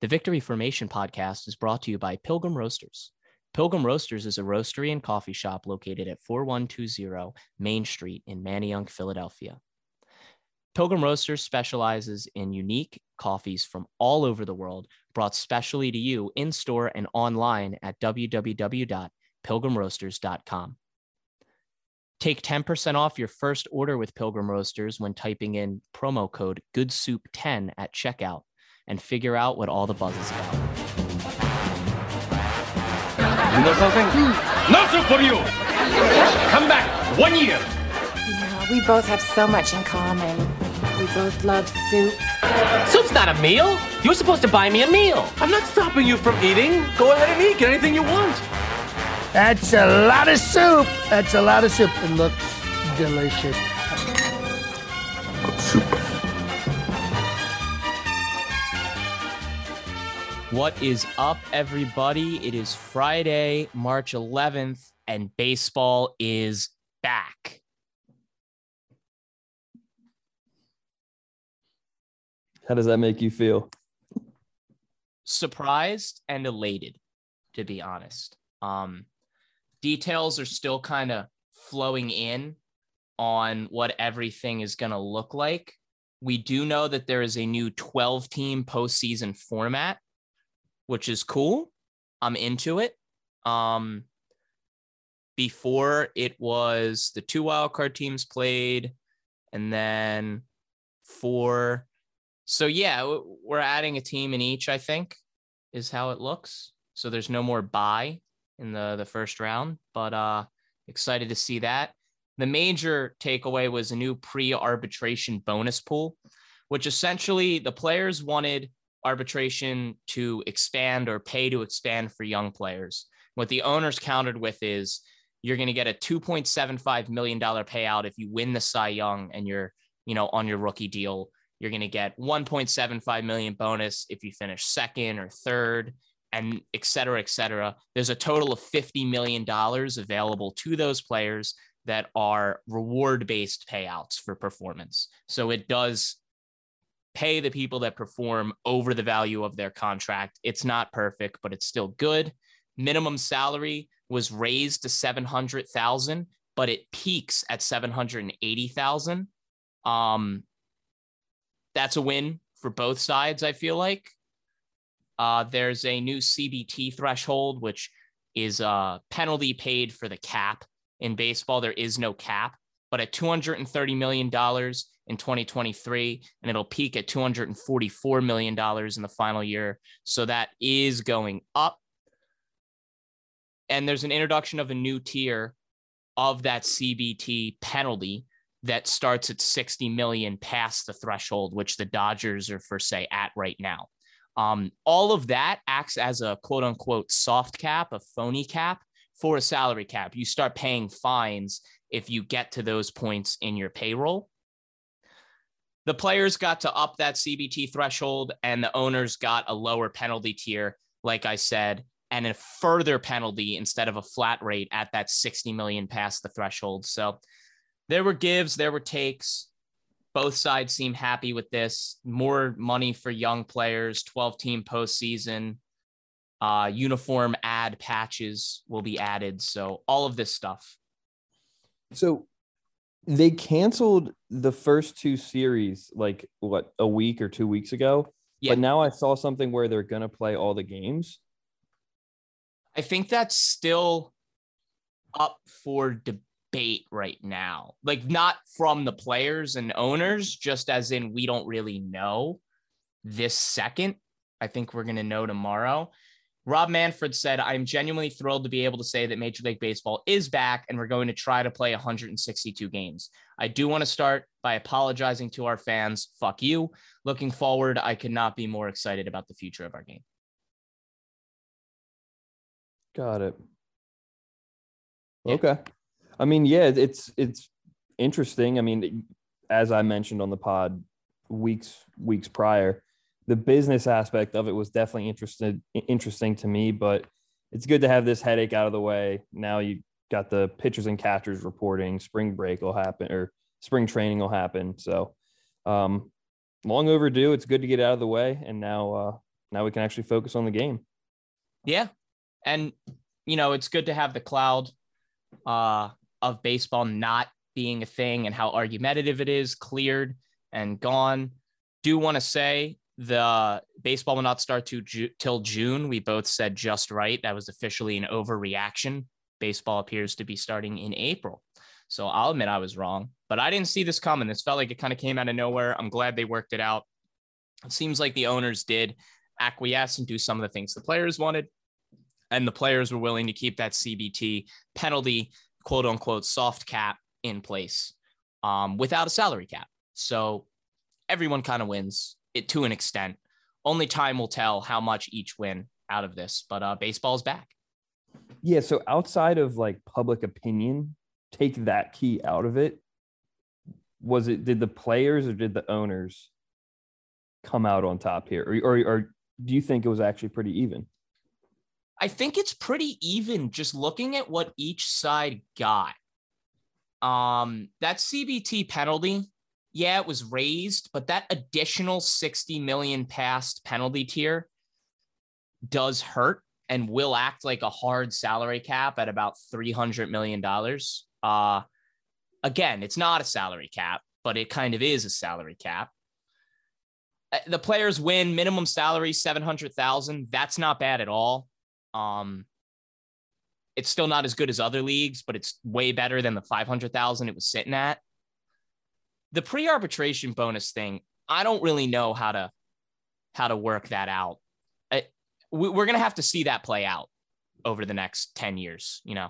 The Victory Formation podcast is brought to you by Pilgrim Roasters. Pilgrim Roasters is a roastery and coffee shop located at 4120 Main Street in Manayunk, Philadelphia. Pilgrim Roasters specializes in unique coffees from all over the world, brought specially to you in store and online at www.pilgrimroasters.com. Take 10% off your first order with Pilgrim Roasters when typing in promo code GOODSOUP10 at checkout and figure out what all the buzz is about. You know something? No soup for you! Come back one year! Yeah, we both have so much in common. We both love soup. Soup's not a meal. You were supposed to buy me a meal. I'm not stopping you from eating. Go ahead and eat. Get anything you want. That's a lot of soup. That's a lot of soup. It looks delicious. What is up, everybody? It is Friday, March 11th, and baseball is back. How does that make you feel? Surprised and elated, to be honest. Um, details are still kind of flowing in on what everything is going to look like. We do know that there is a new 12 team postseason format which is cool. I'm into it. Um, before it was the two wildcard teams played, and then four. So yeah, we're adding a team in each. I think is how it looks. So there's no more buy in the the first round, but uh, excited to see that. The major takeaway was a new pre-arbitration bonus pool, which essentially the players wanted arbitration to expand or pay to expand for young players. What the owners countered with is you're going to get a $2.75 million payout if you win the Cy Young and you're, you know, on your rookie deal. You're going to get 1.75 million bonus if you finish second or third and et cetera, et cetera. There's a total of $50 million available to those players that are reward based payouts for performance. So it does pay the people that perform over the value of their contract. It's not perfect, but it's still good. Minimum salary was raised to 700,000, but it peaks at 780,000. Um that's a win for both sides, I feel like. Uh there's a new CBT threshold which is a penalty paid for the cap. In baseball there is no cap, but at 230 million dollars in 2023, and it'll peak at $244 million in the final year. So that is going up. And there's an introduction of a new tier of that CBT penalty that starts at 60 million past the threshold, which the Dodgers are for say at right now. Um, all of that acts as a quote unquote soft cap, a phony cap for a salary cap. You start paying fines if you get to those points in your payroll the players got to up that CBT threshold and the owners got a lower penalty tier, like I said, and a further penalty instead of a flat rate at that 60 million past the threshold. So there were gives, there were takes. Both sides seem happy with this. More money for young players, 12 team postseason, uh, uniform ad patches will be added. So all of this stuff. So they canceled the first two series like what a week or two weeks ago. Yeah. But now I saw something where they're gonna play all the games. I think that's still up for debate right now. Like not from the players and owners, just as in we don't really know this second. I think we're gonna know tomorrow. Rob Manfred said, I'm genuinely thrilled to be able to say that Major League Baseball is back and we're going to try to play 162 games. I do want to start by apologizing to our fans. Fuck you. Looking forward, I could not be more excited about the future of our game. Got it. Yeah. Okay. I mean, yeah, it's it's interesting. I mean, as I mentioned on the pod weeks weeks prior, the business aspect of it was definitely interested interesting to me, but it's good to have this headache out of the way. Now you got the pitchers and catchers reporting, spring break will happen or spring training will happen. So um, long overdue. It's good to get out of the way, and now uh, now we can actually focus on the game. Yeah. And you know, it's good to have the cloud uh of baseball not being a thing and how argumentative it is cleared and gone. Do want to say the baseball will not start to ju- till June. We both said just right. That was officially an overreaction. Baseball appears to be starting in April. So I'll admit I was wrong, but I didn't see this coming. This felt like it kind of came out of nowhere. I'm glad they worked it out. It seems like the owners did acquiesce and do some of the things the players wanted. And the players were willing to keep that CBT penalty, quote unquote, soft cap in place um, without a salary cap. So everyone kind of wins it to an extent. Only time will tell how much each win out of this, but uh, baseball's back. Yeah. So outside of like public opinion, take that key out of it. Was it did the players or did the owners come out on top here, or or, or do you think it was actually pretty even? I think it's pretty even just looking at what each side got. Um, that CBT penalty, yeah, it was raised, but that additional 60 million past penalty tier does hurt and will act like a hard salary cap at about $300 million. Uh, again, it's not a salary cap, but it kind of is a salary cap. Uh, the players win minimum salary 700,000. That's not bad at all. Um, it's still not as good as other leagues, but it's way better than the 500,000 it was sitting at. The pre-arbitration bonus thing, I don't really know how to how to work that out. I, we, we're going to have to see that play out over the next 10 years, you know.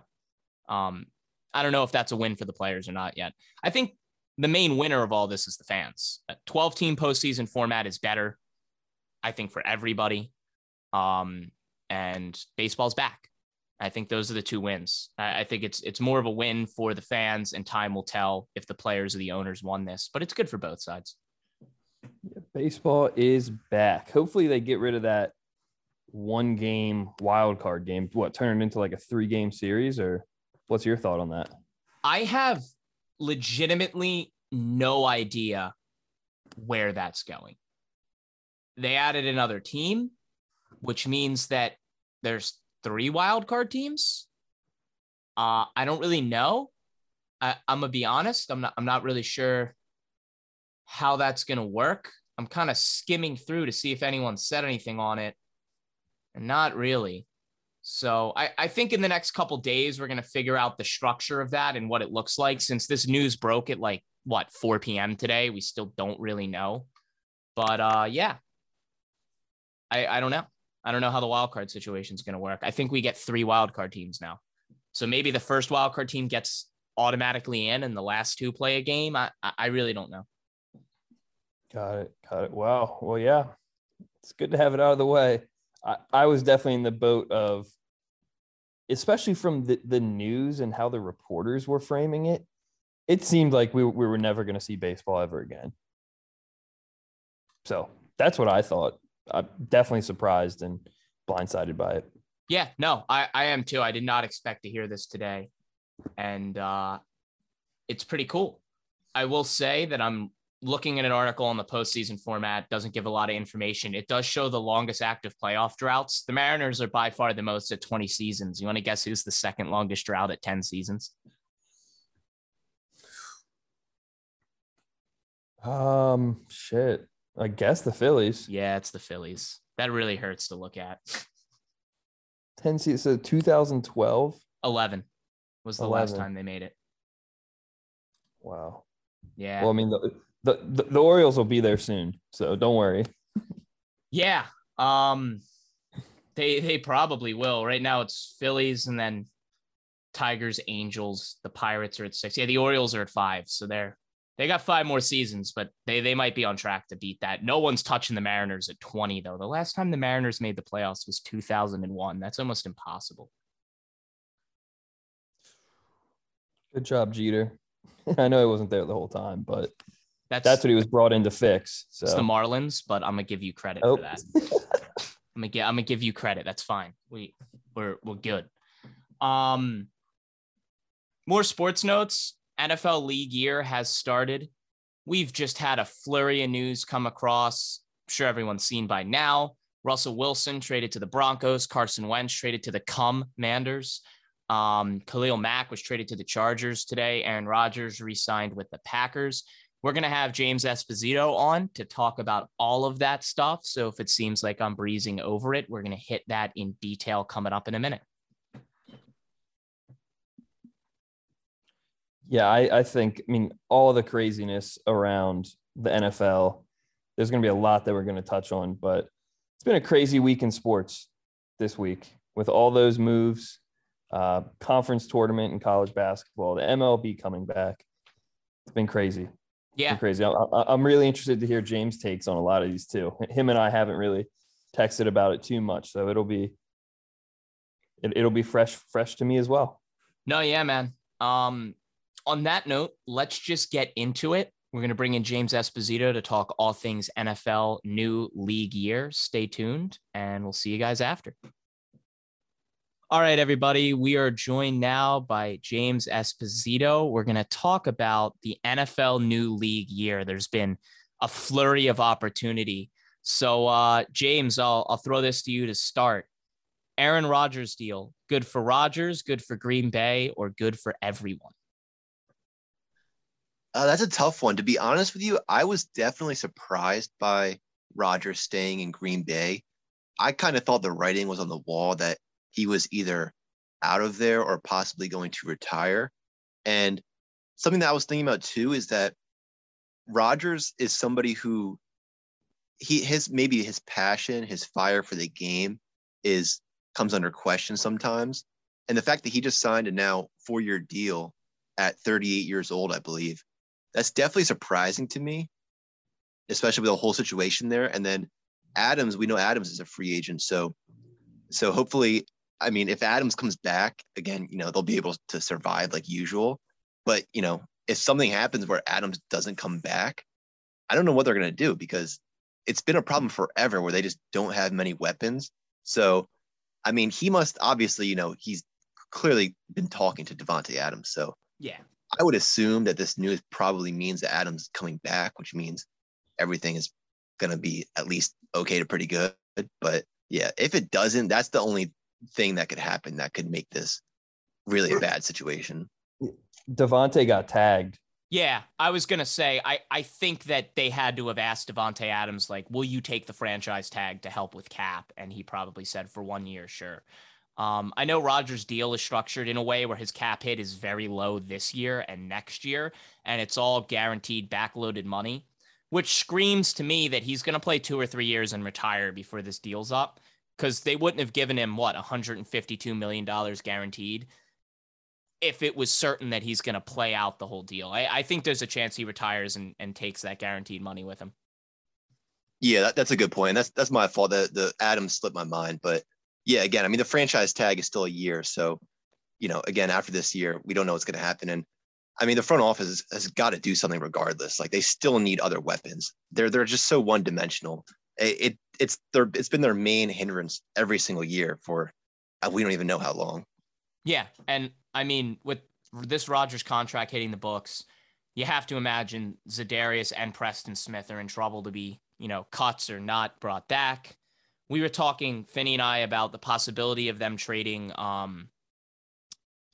Um, I don't know if that's a win for the players or not yet. I think the main winner of all this is the fans. A 12 team postseason format is better, I think, for everybody. Um, and baseball's back. I think those are the two wins. I, I think it's it's more of a win for the fans, and time will tell if the players or the owners won this. But it's good for both sides. Yeah, baseball is back. Hopefully, they get rid of that one game wild card game. What turn it into like a three game series, or what's your thought on that? I have legitimately no idea where that's going. They added another team, which means that there's three wild card teams. Uh, I don't really know. I, I'm gonna be honest. I'm not. I'm not really sure how that's gonna work. I'm kind of skimming through to see if anyone said anything on it, and not really. So I, I think in the next couple days we're gonna figure out the structure of that and what it looks like. Since this news broke at like what 4 p.m. today, we still don't really know. But uh, yeah, I I don't know. I don't know how the wild card situation is going to work. I think we get three wild card teams now. So maybe the first wild card team gets automatically in and the last two play a game. I, I really don't know. Got it. Got it. Wow. Well, yeah, it's good to have it out of the way. I, I was definitely in the boat of, especially from the, the news and how the reporters were framing it, it seemed like we, we were never going to see baseball ever again. So that's what I thought. I'm definitely surprised and blindsided by it. Yeah, no, I, I am too. I did not expect to hear this today. And uh, it's pretty cool. I will say that I'm looking at an article on the postseason format, doesn't give a lot of information. It does show the longest active playoff droughts. The Mariners are by far the most at 20 seasons. You want to guess who's the second longest drought at 10 seasons? Um, shit. I guess the Phillies. Yeah, it's the Phillies. That really hurts to look at. 10 seasons. So 2012. 11 was the 11. last time they made it. Wow. Yeah. Well, I mean, the, the, the, the Orioles will be there soon. So don't worry. yeah. Um, they they probably will. Right now it's Phillies and then Tigers, Angels, the Pirates are at six. Yeah, the Orioles are at five. So they're they got five more seasons, but they they might be on track to beat that. No one's touching the Mariners at 20 though. The last time the Mariners made the playoffs was 2001. That's almost impossible. Good job, Jeter. I know he wasn't there the whole time, but That's that's what he was brought in to fix. So it's the Marlins, but I'm gonna give you credit Oh. for that. I'm gonna get I'm gonna give you credit. That's fine. We we're we're good. Um more sports notes. NFL league year has started. We've just had a flurry of news come across. I'm sure everyone's seen by now. Russell Wilson traded to the Broncos. Carson Wentz traded to the Commanders. Um, Khalil Mack was traded to the Chargers today. Aaron Rodgers re signed with the Packers. We're going to have James Esposito on to talk about all of that stuff. So if it seems like I'm breezing over it, we're going to hit that in detail coming up in a minute. Yeah, I, I think, I mean, all the craziness around the NFL, there's going to be a lot that we're going to touch on, but it's been a crazy week in sports this week with all those moves, uh, conference tournament in college basketball, the MLB coming back. It's been crazy. Yeah, crazy. I, I'm really interested to hear James' takes on a lot of these too. Him and I haven't really texted about it too much, so it'll be it, it'll be fresh fresh to me as well. No, yeah, man. Um, on that note, let's just get into it. We're going to bring in James Esposito to talk all things NFL new league year. Stay tuned, and we'll see you guys after. All right, everybody. We are joined now by James Esposito. We're going to talk about the NFL new league year. There's been a flurry of opportunity. So, uh, James, I'll, I'll throw this to you to start. Aaron Rodgers deal, good for Rodgers, good for Green Bay, or good for everyone? Uh, that's a tough one. To be honest with you, I was definitely surprised by Rodgers staying in Green Bay. I kind of thought the writing was on the wall that he was either out of there or possibly going to retire. And something that I was thinking about too is that Rodgers is somebody who he his maybe his passion, his fire for the game is comes under question sometimes. And the fact that he just signed a now four-year deal at 38 years old, I believe, that's definitely surprising to me, especially with the whole situation there. And then Adams, we know Adams is a free agent, so so hopefully I mean, if Adams comes back again, you know, they'll be able to survive like usual. But, you know, if something happens where Adams doesn't come back, I don't know what they're going to do because it's been a problem forever where they just don't have many weapons. So, I mean, he must obviously, you know, he's clearly been talking to Davante Adams. So, yeah, I would assume that this news probably means that Adams is coming back, which means everything is going to be at least okay to pretty good. But yeah, if it doesn't, that's the only thing that could happen that could make this really a bad situation. Davante got tagged. Yeah, I was gonna say I I think that they had to have asked Davante Adams like, "Will you take the franchise tag to help with cap?" And he probably said for one year, sure. Um, I know Rodgers' deal is structured in a way where his cap hit is very low this year and next year, and it's all guaranteed backloaded money, which screams to me that he's going to play two or three years and retire before this deal's up because they wouldn't have given him what 152 million dollars guaranteed if it was certain that he's going to play out the whole deal. I, I, think there's a chance he retires and, and takes that guaranteed money with him. Yeah, that, that's a good point. That's that's my fault. The the Adams slipped my mind, but yeah, again, I mean the franchise tag is still a year, so you know, again after this year, we don't know what's going to happen, and I mean the front office has, got to do something regardless. Like they still need other weapons. They're they're just so one dimensional. It, it it's their it's been their main hindrance every single year for uh, we don't even know how long. Yeah, and I mean with this Rodgers contract hitting the books, you have to imagine Za'Darius and Preston Smith are in trouble to be you know cuts or not brought back. We were talking Finney and I about the possibility of them trading um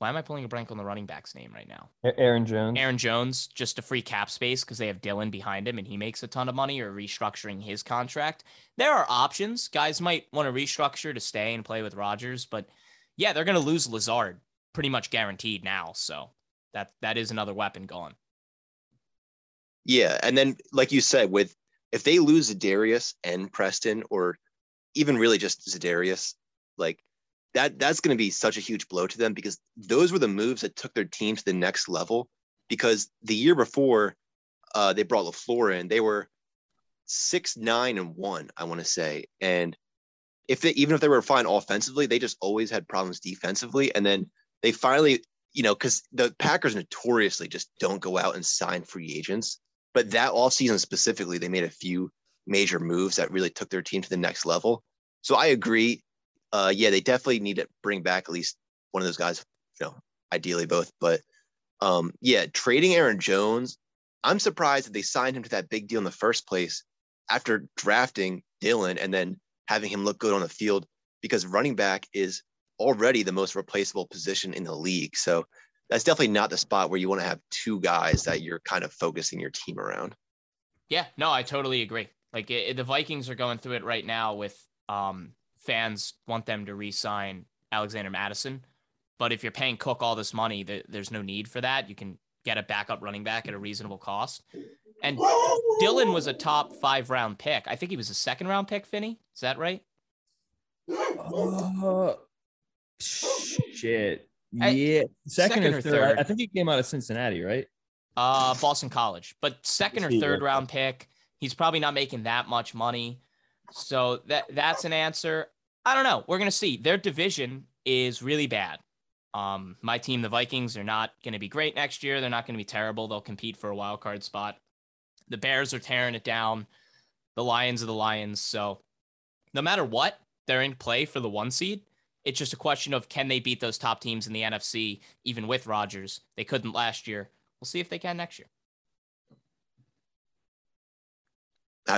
why am I pulling a blank on the running back's name right now? Aaron Jones. Aaron Jones, just a free cap space because they have Dillon behind him and he makes a ton of money or restructuring his contract. There are options. Guys might want to restructure to stay and play with Rodgers, but yeah, they're going to lose Lazard pretty much guaranteed now. So that that is another weapon gone. Yeah, and then like you said, with if they lose Darius and Preston, or even really just Za'Darius, like that that's going to be such a huge blow to them because those were the moves that took their team to the next level. Because the year before, uh, they brought LaFleur in, they were six, nine, and one, I want to say. And if they even if they were fine offensively, they just always had problems defensively. And then they finally, you know, because the Packers notoriously just don't go out and sign free agents. But that offseason specifically, they made a few major moves that really took their team to the next level. So I agree uh, yeah, they definitely need to bring back at least one of those guys. You know, ideally both. But um, yeah, trading Aaron Jones, I'm surprised that they signed him to that big deal in the first place after drafting Dillon and then having him look good on the field because running back is already the most replaceable position in the league. So that's definitely not the spot where you want to have two guys that you're kind of focusing your team around. Yeah, no, I totally agree. Like it, the Vikings are going through it right now with um, fans want them to re-sign Alexander Mattison, but if you're paying Cook all this money, th- there's no need for that. You can get a backup running back at a reasonable cost. And Dillon was a top five round pick. I think he was a second round pick, Finney. Is that right? Uh, shit. I- yeah, second, second or or third. third. I, I think he came out of Cincinnati, right? Uh, Boston College, but second or third round pick. He's probably not making that much money. So that that's an answer. I don't know. We're gonna see. Their division is really bad. Um, my team, the Vikings, are not going to be great next year. They're not going to be terrible. They'll compete for a wild card spot. The Bears are tearing it down. The Lions are the Lions. So no matter what, they're in play for the one seed. It's just a question of can they beat those top teams in the NFC, even with Rodgers? They couldn't last year. We'll see if they can next year.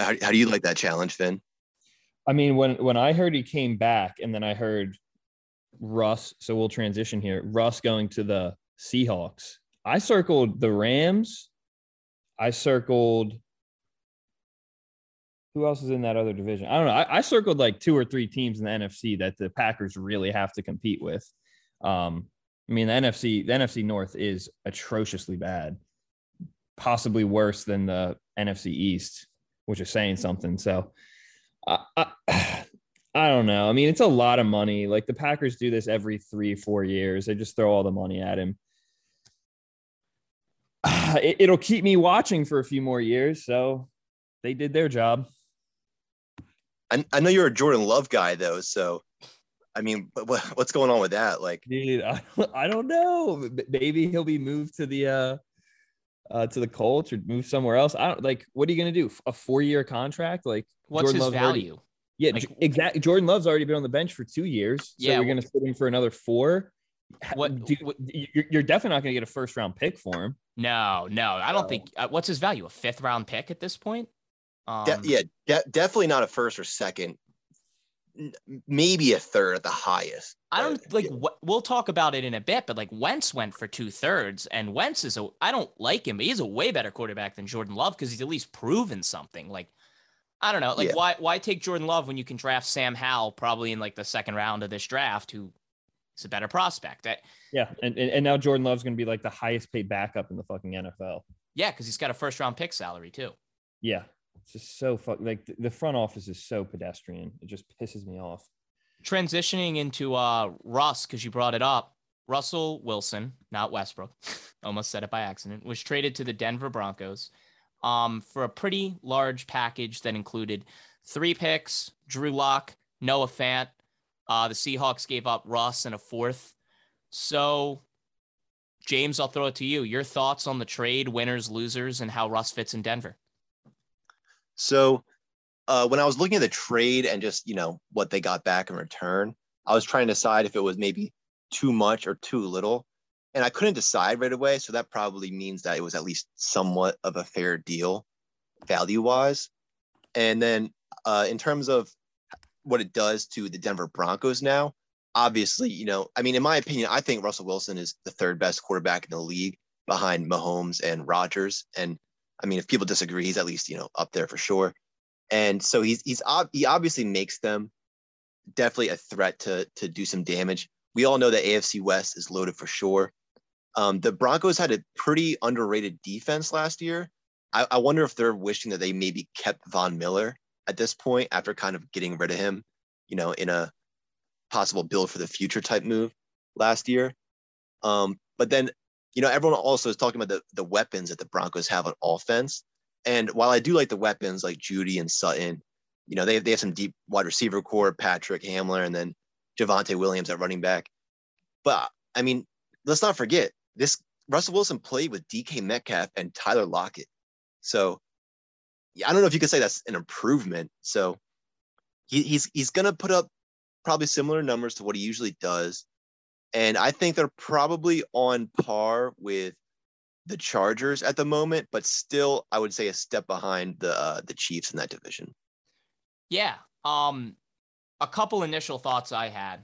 How, how do you like that challenge, Finn? I mean, when when I heard he came back, and then I heard Russ. So we'll transition here. Russ going to the Seahawks. I circled the Rams. I circled. Who else is in that other division? I don't know. I, I circled like two or three teams in the NFC that the Packers really have to compete with. Um, I mean, the NFC, the NFC North is atrociously bad, possibly worse than the NFC East, which is saying something. So, I, I, I don't know. I mean, it's a lot of money. Like the Packers do this every three, four years. They just throw all the money at him. It, it'll keep me watching for a few more years. So they did their job. I, I know you're a Jordan Love guy though, so I mean, what, what's going on with that? Like, Dude, I, I don't know. Maybe he'll be moved to the uh uh to the Colts or move somewhere else. I don't like what are you gonna do? A four year contract? Like What's Jordan his Love's already- value? yeah, Like- exactly. Jordan Love's already been on the bench for two years. So Yeah, you're gonna sit him for another four. What- Dude, what- you're, you're definitely not gonna get a first round pick for him. No, no, I don't So- think. Uh, what's his value? A fifth round pick at this point? Um, de- yeah, de- definitely not a first or second, N- maybe a third at the highest. I don't like. yeah. Wh- we'll talk about it in a bit, but like Wentz went for two thirds, and Wentz is a. I don't like him, but he's a way better quarterback than Jordan Love because he's at least proven something. Like, I don't know. Like, Yeah. why why take Jordan Love when you can draft Sam Howell probably in like the second round of this draft, who is a better prospect? That Yeah, and and, and now Jordan Love's gonna be like the highest paid backup in the fucking NFL. yeah, because he's got a first round pick salary too. Yeah, it's just so fuck. Like the- front office is so pedestrian. It just pisses me off. transitioning into uh Russ because you brought it up. Russell Wilson, not Westbrook, almost said it by accident, was traded to the Denver Broncos um, for a pretty large package that included three picks, Drew Lock, Noah Fant. Uh, the Seahawks gave up Russ and a fourth. So, James, I'll throw it to you. Your thoughts on the trade, winners, losers, and how Russ fits in Denver? So uh, when I was looking at the trade and just you know what they got back in return, I was trying to decide if it was maybe too much or too little, and I couldn't decide right away. So that probably means that it was at least somewhat of a fair deal, value wise. And then uh, in terms of what it does to the Denver Broncos now, obviously, you know, I mean, in my opinion, I think Russell Wilson is the third best quarterback in the league behind Mahomes and Rodgers. And I mean, if people disagree, he's at least you know up there for sure. And so he's he's ob- he obviously makes them definitely a threat to to do some damage. We all know that AFC West is loaded for sure. Um, the Broncos had a pretty underrated defense last year. I, I wonder if they're wishing that they maybe kept Von Miller at this point after kind of getting rid of him, you know, in a possible build for the future type move last year. Um, but then, you know, everyone also is talking about the, the weapons that the Broncos have on offense. And while I do like the weapons like Jeudy and Sutton, you know, they, they have some deep wide receiver core, Patrick Hamler, and then Javonte Williams at running back. But I mean, let's not forget this Russell Wilson played with DK Metcalf and Tyler Lockett. So yeah, I don't know if you could say that's an improvement. So he, he's he's gonna put up probably similar numbers to what he usually does. And I think they're probably on par with the Chargers at the moment, but still, I would say a step behind the uh, the Chiefs in that division. Yeah. Um, a couple initial thoughts I had.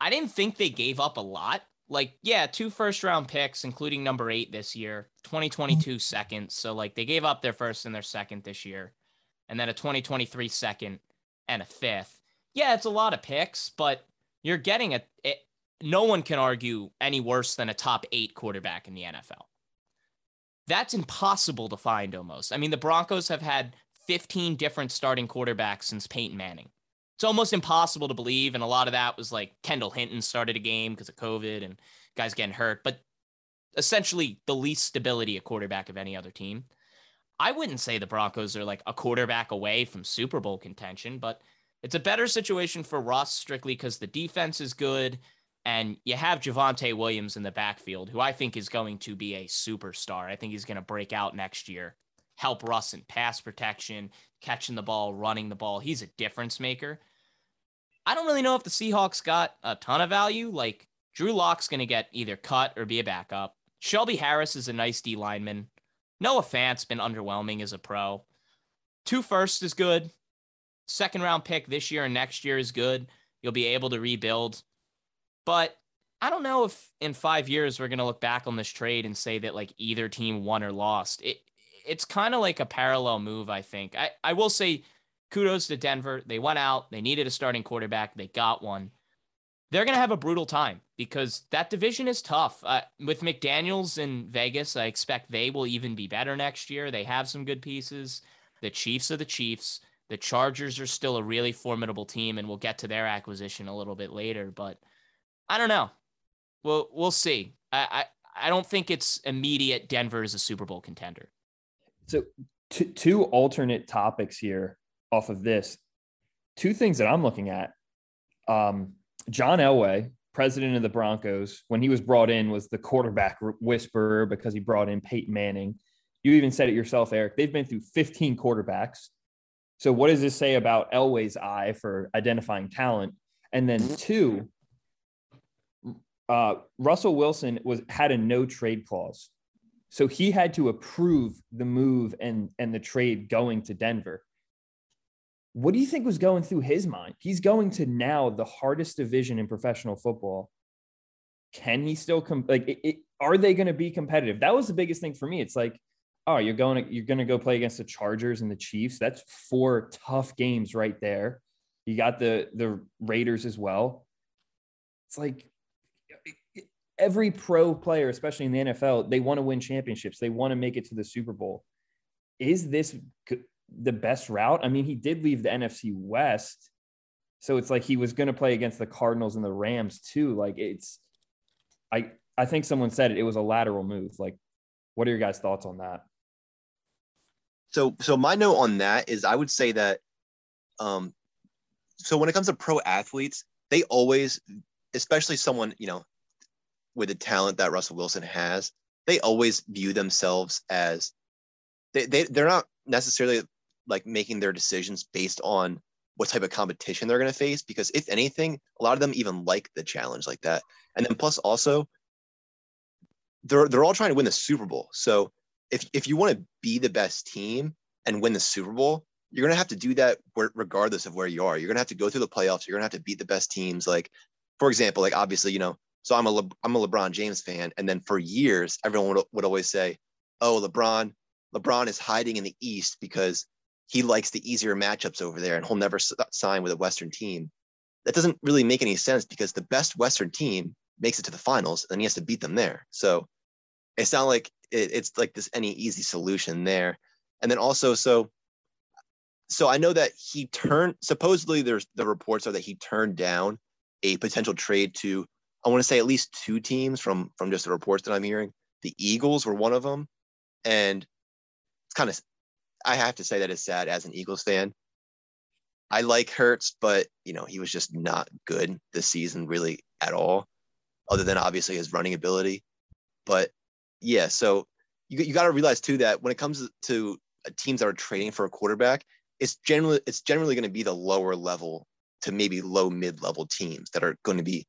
I didn't think they gave up a lot. Like, yeah, two first round picks, including number eight this year, 2022 second. So, like, they gave up their first and their second this year, and then a 2023 second and a fifth. Yeah, it's a lot of picks, but you're getting a, it, no one can argue any worse than a top eight quarterback in the NFL. That's impossible to find almost. I mean, the Broncos have had 15 different starting quarterbacks since Peyton Manning. It's almost impossible to believe. And a lot of that was like Kendall Hinton started a game because of COVID and guys getting hurt, but essentially the least stability a quarterback of any other team. I wouldn't say the Broncos are like a quarterback away from Super Bowl contention, but it's a better situation for Russ strictly because the defense is good. And you have Javonte Williams in the backfield, who I think is going to be a superstar. I think he's going to break out next year, help Russ in pass protection, catching the ball, running the ball. He's a difference maker. I don't really know if the Seahawks got a ton of value. Like Drew Lock's going to get either cut or be a backup. Shelby Harris is a nice D lineman. Noah Fant's been underwhelming as a pro. Two first is good. Second round pick this year and next year is good. You'll be able to rebuild. But I don't know if in five years we're gonna look back on this trade and say that like either team won or lost. It it's kind of like a parallel move, I think. I, I will say kudos to Denver. They went out, they needed a starting quarterback, they got one. They're gonna have a brutal time because that division is tough. Uh, with McDaniels in Vegas, I expect they will even be better next year. They have some good pieces. The Chiefs are the Chiefs. The Chargers are still a really formidable team, and we'll get to their acquisition a little bit later. But I don't know. Well, we'll see. I, I, I don't think it's immediate. Denver is a Super Bowl contender. So, t- two alternate topics here off of this. Two things that I'm looking at. Um, John Elway, president of the Broncos, when he was brought in, was the quarterback whisperer because he brought in Peyton Manning. You even said it yourself, Eric. They've been through 15 quarterbacks. So, what does this say about Elway's eye for identifying talent? And then, two, uh, Russell Wilson was had a no trade clause, so he had to approve the move and and the trade going to Denver. What do you think was going through his mind? He's going to now the hardest division in professional football. Can he still come? Like, it, it, are they going to be competitive? That was the biggest thing for me. It's like, oh, you're going to you're going to go play against the Chargers and the Chiefs. That's four tough games right there. You got the the Raiders as well. It's like every pro player, especially in the NFL, they want to win championships. They want to make it to the Super Bowl. Is this the best route? I mean, he did leave the NFC West. So it's like he was going to play against the Cardinals and the Rams too. Like it's, I, I think someone said it, it was a lateral move. Like, what are your guys' thoughts on that? So, so my note on that is I would say that, um, so when it comes to pro athletes, they always, especially someone, you know, with the talent that Russell Wilson has, they always view themselves as they, they they're not necessarily like making their decisions based on what type of competition they're going to face because if anything a lot of them even like the challenge like that. And then plus also they're they're all trying to win the super bowl. So if if you want to be the best team and win the super bowl you're going to have to do that regardless of where you are. You're going to have to go through the playoffs. You're going to have to beat the best teams. Like for example like obviously you know so I'm a Le- I'm a LeBron James fan, and then for years everyone would, would always say, "Oh, LeBron, LeBron is hiding in the East because he likes the easier matchups over there, and he'll never s- sign with a Western team." That doesn't really make any sense because the best Western team makes it to the finals, and he has to beat them there. So it's not like it, it's like this any easy solution there. And then also, so so I know that he turned supposedly there's the reports are that he turned down a potential trade to I want to say at least two teams from from just the reports that I'm hearing. The Eagles were one of them, and it's kind of I have to say that it's sad as an Eagles fan. I like Hurts, but you know he was just not good this season really at all, other than obviously his running ability. But yeah, so you you got to realize too that when it comes to teams that are trading for a quarterback, it's generally it's generally going to be the lower level to maybe low mid level teams that are going to be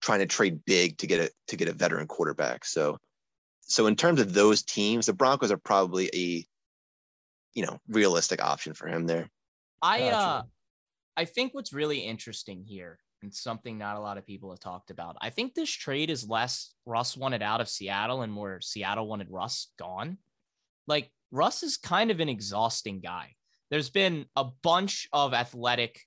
trying to trade big to get a to get a veteran quarterback. So so in terms of those teams, the Broncos are probably a you know realistic option for him there. I uh I think what's really interesting here and something not a lot of people have talked about. I think this trade is less Russ wanted out of Seattle and more Seattle wanted Russ gone. Like Russ is kind of an exhausting guy. There's been a bunch of athletic,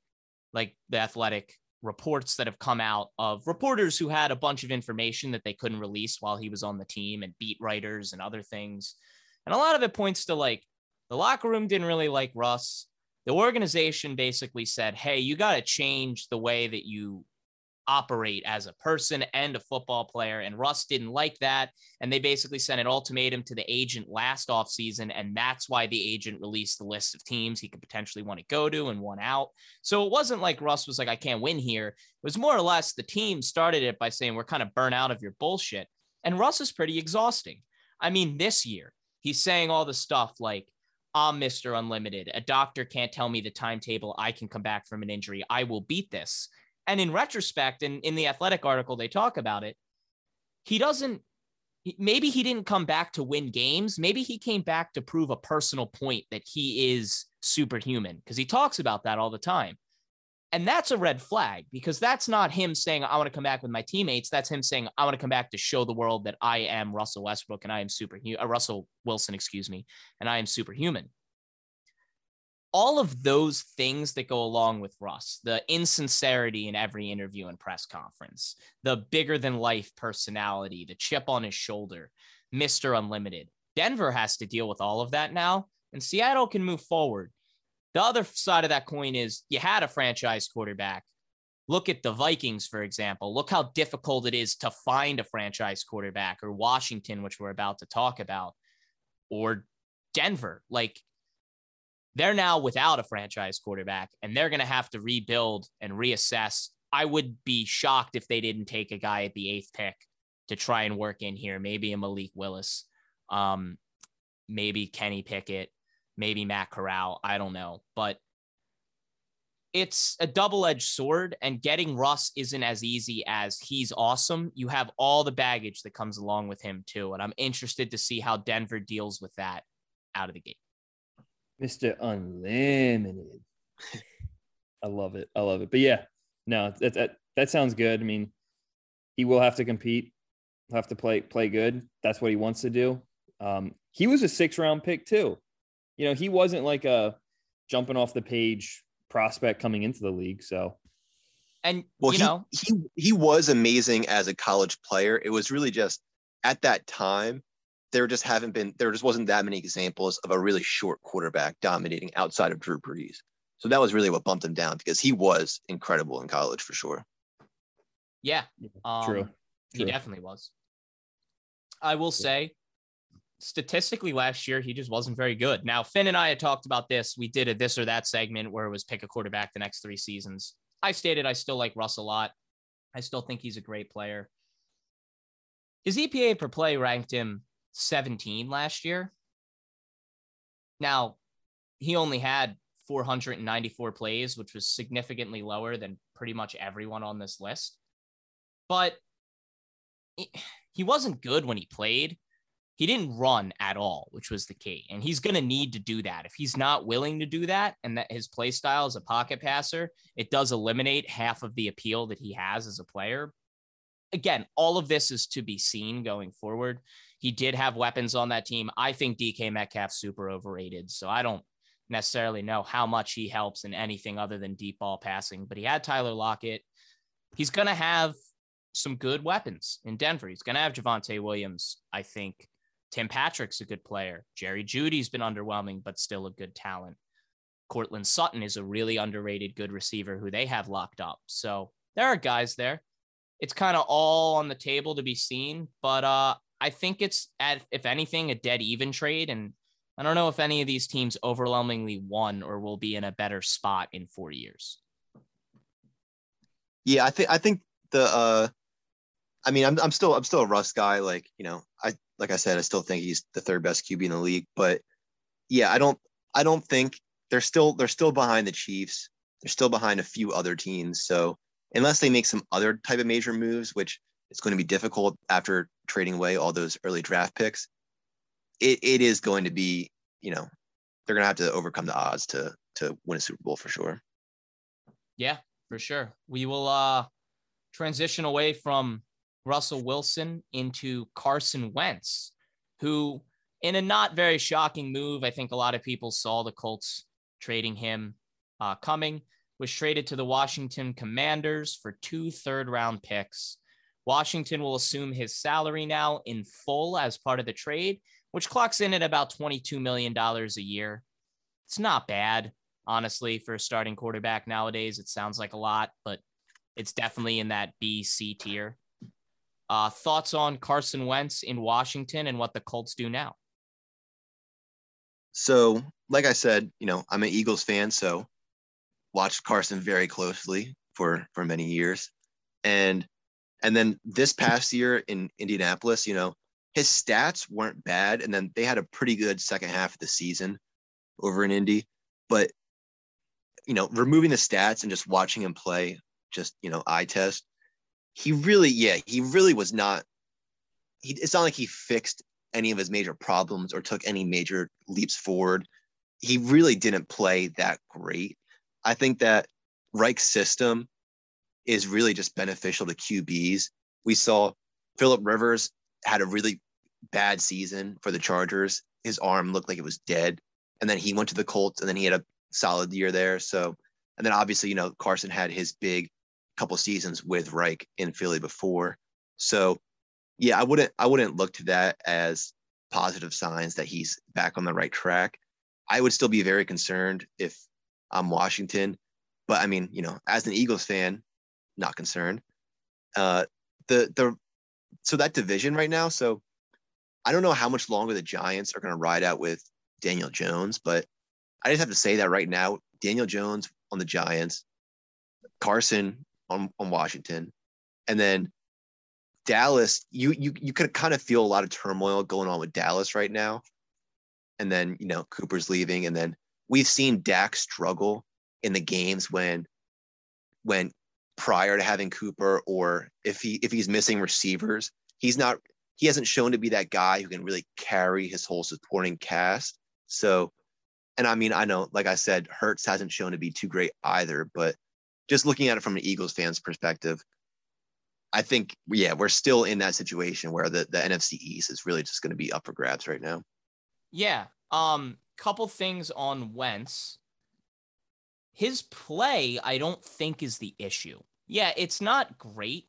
like the athletic reports that have come out of reporters who had a bunch of information that they couldn't release while he was on the team and beat writers and other things. And a lot of it points to like the locker room didn't really like Russ the organization basically said, hey, you got to change the way that you operate as a person and a football player. And Russ didn't like that. And they basically sent an ultimatum to the agent last offseason. And that's why the agent released the list of teams he could potentially want to go to and one out. So it wasn't like Russ was like, I can't win here. It was more or less the team started it by saying, we're kind of burnt out of your bullshit. And Russ is pretty exhausting. I mean, this year, he's saying all the stuff like, I'm Mr. Unlimited. A doctor can't tell me the timetable I can come back from an injury. I will beat this. And in retrospect, and in the athletic article, they talk about it. He doesn't, maybe he didn't come back to win games. Maybe he came back to prove a personal point that he is superhuman because he talks about that all the time. And that's a red flag because that's not him saying, I want to come back with my teammates. That's him saying, I want to come back to show the world that I am Russell Westbrook and I am superhuman, uh, Russell Wilson, excuse me, and I am superhuman. All of those things that go along with Russ, the insincerity in every interview and press conference, the bigger than life personality, the chip on his shoulder, Mr. Unlimited. Denver has to deal with all of that now, and Seattle can move forward. The other side of that coin is you had a franchise quarterback. Look at the Vikings, for example. Look how difficult it is to find a franchise quarterback, or Washington, which we're about to talk about, or Denver. Like they're now without a franchise quarterback and they're going to have to rebuild and reassess. I would be shocked if they didn't take a guy at the eighth pick to try and work in here, maybe a Malik Willis, um, maybe Kenny Pickett, maybe Matt Corral. I don't know, but it's a double edged sword, and getting Russ isn't as easy as he's awesome. You have all the baggage that comes along with him, too. And I'm interested to see how Denver deals with that out of the gate. Mr. Unlimited. I love it. I love it. But yeah, no, that, that, that sounds good. I mean, he will have to compete, He'll have to play, play good. That's what he wants to do. Um, he was a six round pick, too you know, he wasn't like a jumping off the page prospect coming into the league. So, and well, you he, know, he he was amazing as a college player. It was really just at that time there just haven't been there just wasn't that many examples of a really short quarterback dominating outside of Drew Brees. So that was really what bumped him down because he was incredible in college for sure. Yeah, um, true. He True. definitely was. I will say, statistically last year, he just wasn't very good. Now, Finn and I had talked about this. We did a this or that segment where it was pick a quarterback the next three seasons. I stated I still like Russ a lot. I still think he's a great player. His EPA per play ranked him 17 last year. Now, he only had 494 plays, which was significantly lower than pretty much everyone on this list. But he wasn't good when he played he didn't run at all, which was the key. And he's going to need to do that. If he's not willing to do that and that his play style is a pocket passer, it does eliminate half of the appeal that he has as a player. Again, all of this is to be seen going forward. He did have weapons on that team. I think DK Metcalf super overrated. So I don't necessarily know how much he helps in anything other than deep ball passing, but he had Tyler Lockett. He's going to have some good weapons in Denver. He's going to have Javonte Williams, I think. Tim Patrick's a good player. Jerry Jeudy's been underwhelming, but still a good talent. Courtland Sutton is a really underrated good receiver who they have locked up. So there are guys there. It's kind of all on the table to be seen, but uh, I think it's at if anything a dead even trade, and I don't know if any of these teams overwhelmingly won or will be in a better spot in four years. Yeah, I think I think the uh I mean I'm I'm still I'm still a Russ guy. Like, you know, I like I said, I still think he's the third best QB in the league. But yeah, I don't I don't think they're still they're still behind the Chiefs. They're still behind a few other teams. So unless they make some other type of major moves, which it's going to be difficult after trading away all those early draft picks, it, it is going to be, you know, they're gonna have to overcome the odds to to win a Super Bowl for sure. Yeah, for sure. We will uh transition away from Russell Wilson into Carson Wentz, who in a not very shocking move, I think a lot of people saw the Colts trading him uh, coming, was traded to the Washington Commanders for two third round picks. Washington will assume his salary now in full as part of the trade, which clocks in at about $22 million a year. It's not bad, honestly, for a starting quarterback nowadays. It sounds like a lot, but it's definitely in that B, C tier. Uh, thoughts on Carson Wentz in Washington and what the Colts do now? So, like I said, you know, I'm an Eagles fan, so watched Carson very closely for for many years, and and then this past year in Indianapolis, you know, his stats weren't bad, and then they had a pretty good second half of the season over in Indy, but you know, removing the stats and just watching him play, just you know, eye test, he really, yeah, he really was not. He, it's not like he fixed any of his major problems or took any major leaps forward. He really didn't play that great. I think that Reich's system is really just beneficial to QBs. We saw Philip Rivers had a really bad season for the Chargers. His arm looked like it was dead. And then he went to the Colts and then he had a solid year there. So, and then obviously, you know, Carson had his big couple seasons with Reich in Philly before. So yeah, I wouldn't I wouldn't look to that as positive signs that he's back on the right track. I would still be very concerned if I'm Washington, but I mean, you know, as an Eagles fan, not concerned. Uh, the the so that division right now, so I don't know how much longer the Giants are going to ride out with Daniel Jones, but I just have to say that right now, Daniel Jones on the Giants, Carson on, on Washington, and then Dallas, you you you could kind of feel a lot of turmoil going on with Dallas right now. And then, you know, Cooper's leaving. And then we've seen Dak struggle in the games when when prior to having Cooper or if he if he's missing receivers, he's not he hasn't shown to be that guy who can really carry his whole supporting cast. So and I mean, I know, like I said, Hurts hasn't shown to be too great either, but just looking at it from an Eagles fan's perspective, I think, yeah, we're still in that situation where the, the NFC East is really just going to be up for grabs right now. Yeah. Um, couple things on Wentz. His play, I don't think is the issue. Yeah, it's not great,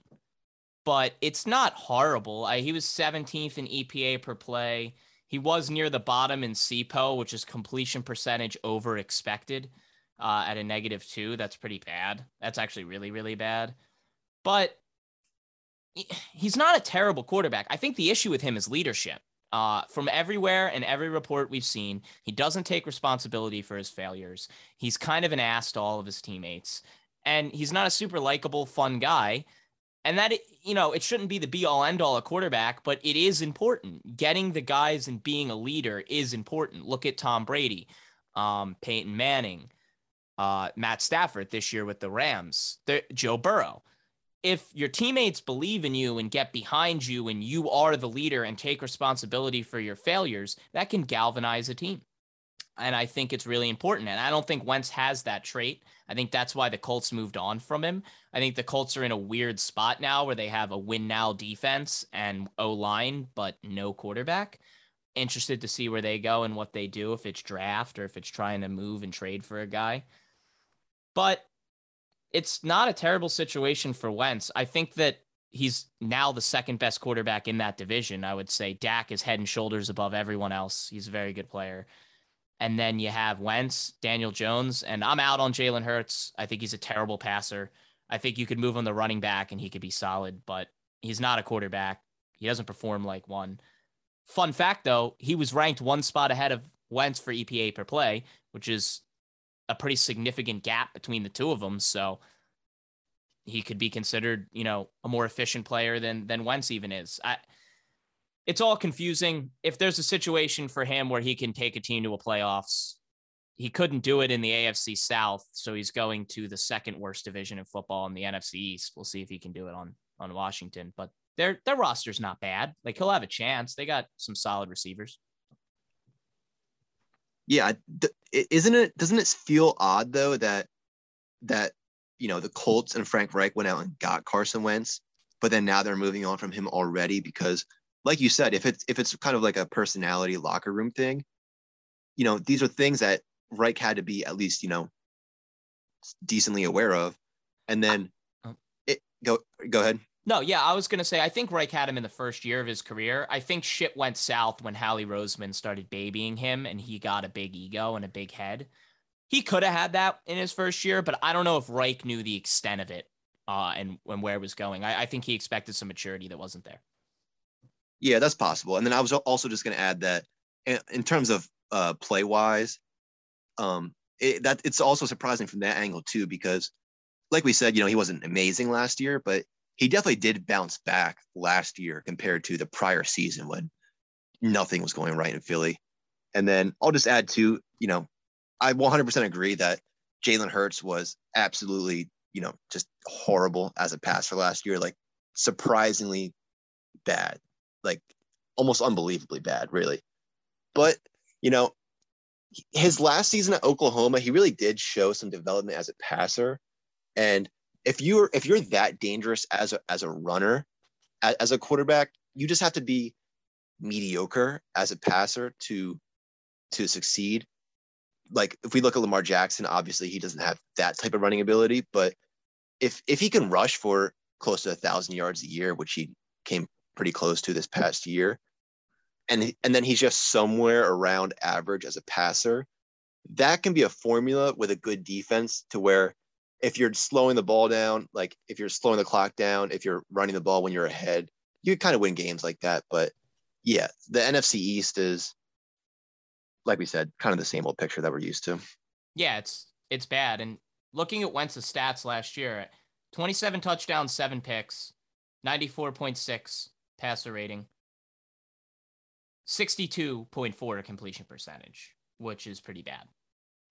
but it's not horrible. I, he was 17th in EPA per play. He was near the bottom in CPO, which is completion percentage over expected uh, at a negative two. That's pretty bad. That's actually really, really bad. But he's not a terrible quarterback. I think the issue with him is leadership. Uh, from everywhere and every report we've seen, he doesn't take responsibility for his failures. He's kind of an ass to all of his teammates, and he's not a super likable, fun guy. And that you know, it shouldn't be the be all end all a quarterback, but it is important. Getting the guys and being a leader is important. Look at Tom Brady, um, Peyton Manning, uh, Matt Stafford this year with the Rams, the, Joe Burrow if your teammates believe in you and get behind you and you are the leader and take responsibility for your failures, that can galvanize a team. And I think it's really important. And I don't think Wentz has that trait. I think that's why the Colts moved on from him. I think the Colts are in a weird spot now where they have a win now defense and O line, but no quarterback. Interested to see where they go and what they do if it's draft or if it's trying to move and trade for a guy. But it's not a terrible situation for Wentz. I think that he's now the second best quarterback in that division. I would say Dak is head and shoulders above everyone else. He's a very good player. And then you have Wentz, Daniel Jones, and I'm out on Jalen Hurts. I think he's a terrible passer. I think you could move him the running back and he could be solid, but he's not a quarterback. He doesn't perform like one. Fun fact though, he was ranked one spot ahead of Wentz for EPA per play, which is a pretty significant gap between the two of them. So he could be considered, you know, a more efficient player than than Wentz even is. I, it's all confusing. If there's a situation for him where he can take a team to a playoffs, he couldn't do it in the AFC South, so he's going to the second worst division in football in the NFC East. We'll see if he can do it on on Washington, but their their roster's not bad. Like he'll have a chance. They got some solid receivers yeah isn't it doesn't it feel odd though that that you know, the Colts and Frank Reich went out and got Carson Wentz, but then now they're moving on from him already because, like you said, if it's if it's kind of like a personality locker room thing, you know, these are things that Reich had to be at least, you know, decently aware of. And then Oh. it go go ahead. No, yeah, I was gonna say I think Reich had him in the first year of his career. I think shit went south when Howie Roseman started babying him, and he got a big ego and a big head. He could have had that in his first year, but I don't know if Reich knew the extent of it uh, and and where it was going. I, I think he expected some maturity that wasn't there. Yeah, that's possible. And then I was also just going to add that in, terms of uh, play wise, um, it, that it's also surprising from that angle too, because like we said, you know, he wasn't amazing last year, but he definitely did bounce back last year compared to the prior season when nothing was going right in Philly. And then I'll just add to, you know, I 100% agree that Jalen Hurts was absolutely, you know, just horrible as a passer last year, like surprisingly bad, like almost unbelievably bad, really. But, you know, his last season at Oklahoma, he really did show some development as a passer. And if you're if you're that dangerous as a as a runner, as, as a quarterback, you just have to be mediocre as a passer to to succeed. Like if we look at Lamar Jackson, obviously he doesn't have that type of running ability, but if if he can rush for close to a thousand yards a year, which he came pretty close to this past year, and and then he's just somewhere around average as a passer, that can be a formula with a good defense to where if you're slowing the ball down, like if you're slowing the clock down, if you're running the ball when you're ahead, you kind of win games like that. But yeah, the NFC East is, like we said, kind of the same old picture that we're used to. Yeah, it's it's bad. And looking at Wentz's stats last year, 27 touchdowns, seven picks, 94.6 passer rating, 62.4 completion percentage, which is pretty bad.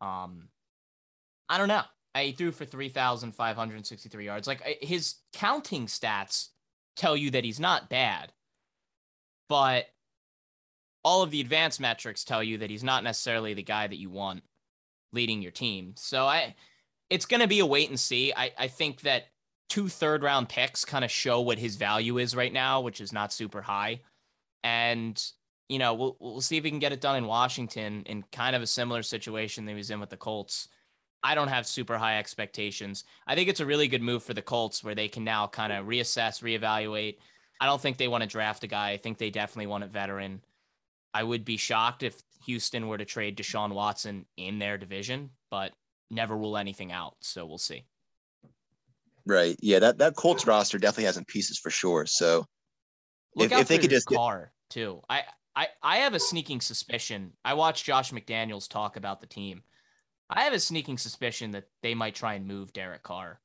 Um, I don't know. I threw for 3,563 yards. Like his counting stats tell you that he's not bad, but all of the advanced metrics tell you that he's not necessarily the guy that you want leading your team. So I, it's going to be a wait and see. I, I think that two third round picks kind of show what his value is right now, which is not super high. And, you know, we'll, we'll see if he can get it done in Washington in kind of a similar situation that he was in with the Colts. I don't have super high expectations. I think it's a really good move for the Colts where they can now kind of reassess, reevaluate. I don't think they want to draft a guy. I think they definitely want a veteran. I would be shocked if Houston were to trade Deshaun Watson in their division, but never rule anything out. So we'll see. Right. Yeah. That that Colts roster definitely has some pieces for sure. So Look If- out if they could just get- car too. I, I I have a sneaking suspicion. I watched Josh McDaniels talk about the team. I have a sneaking suspicion that they might try and move Derek Carr.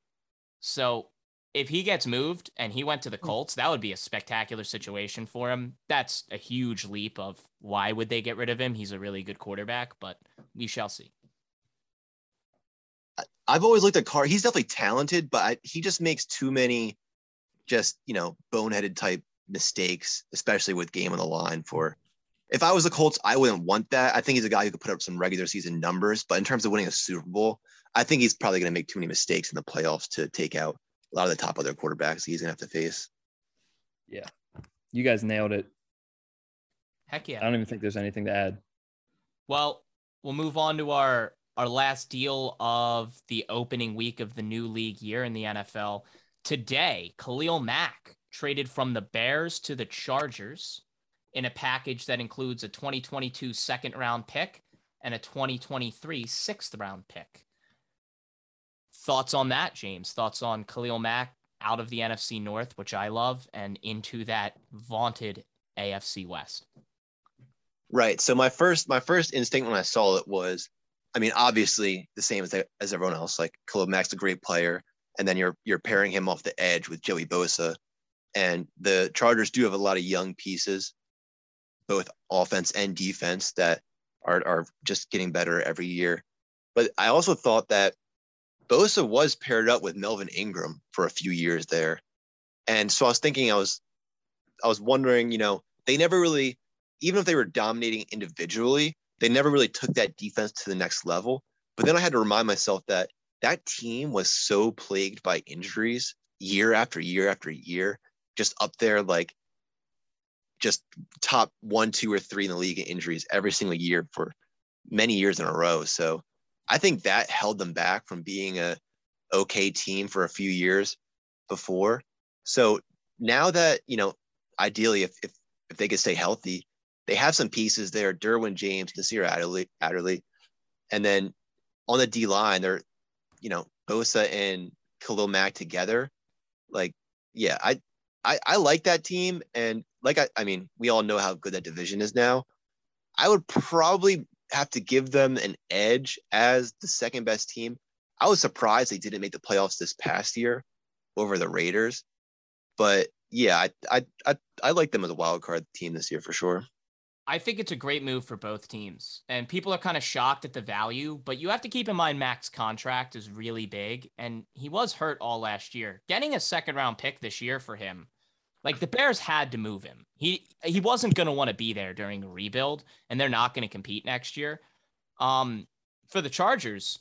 So if he gets moved and he went to the hmm. Colts, that would be a spectacular situation for him. That's a huge leap of why would they get rid of him? He's a really good quarterback, but we shall see. I've always looked at Carr. He's definitely talented, but I, he just makes too many, just you know, boneheaded type mistakes, especially with game on the line. For if I was the Colts, I wouldn't want that. I think he's a guy who could put up some regular season numbers, but in terms of winning a Super Bowl, I think he's probably going to make too many mistakes in the playoffs to take out a lot of the top other quarterbacks he's going to have to face. Yeah, you guys nailed it. Heck yeah. I don't even think there's anything to add. Well, we'll move on to our our last deal of the opening week of the new league year in the NFL. Today, Khalil Mack traded from the Bears to the Chargers in a package that includes a 2022 second round pick and a 2023 sixth round pick. Thoughts on that, James? Thoughts on Khalil Mack out of the NFC North, which I love, and into that vaunted AFC West? Right. So my first my first instinct when I saw it was, I mean, obviously the same as as everyone else. Like Khalil Mack's a great player, and then you're you're pairing him off the edge with Joey Bosa, and the Chargers do have a lot of young pieces, both offense and defense that are are just getting better every year. But I also thought that Bosa was paired up with Melvin Ingram for a few years there, and so I was thinking, I was I was wondering, you know, they never really even if they were dominating individually, they never really took that defense to the next level. But then I had to remind myself that that team was so plagued by injuries year after year after year, just up there like just top one, two, or three in the league in injuries every single year for many years in a row. So I think that held them back from being a okay team for a few years before. So now that, you know, ideally if if, if they could stay healthy, they have some pieces there, Derwin James, Nasir Adderley, Adderley. And then on the D line, they're, you know, Bosa and Khalil Mack together. Like, yeah, I I, I like that team. And like I, I mean, we all know how good that division is now. I would probably have to give them an edge as the second best team. I was surprised they didn't make the playoffs this past year over the Raiders. But yeah, I I I, I like them as a wild card team this year for sure. I think it's a great move for both teams. And people are kind of shocked at the value, but you have to keep in mind Mack's contract is really big and he was hurt all last year. Getting a second round pick this year for him, like the Bears had to move him. He he wasn't going to want to be there during a rebuild and they're not going to compete next year. Um for the Chargers,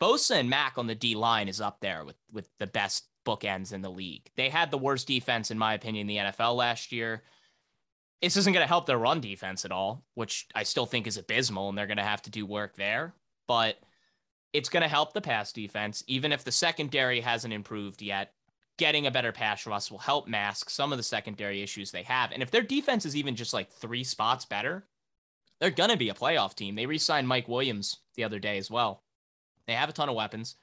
Bosa and Mack on the D line is up there with with the best bookends in the league. They had the worst defense in my opinion in the NFL last year this isn't going to help their run defense at all, which I still think is abysmal, and they're going to have to do work there. But it's going to help the pass defense, even if the secondary hasn't improved yet. Getting a better pass rush will help mask some of the secondary issues they have. And if their defense is even just like three spots better, they're going to be a playoff team. They re signed Mike Williams the other day as well. They have a ton of weapons.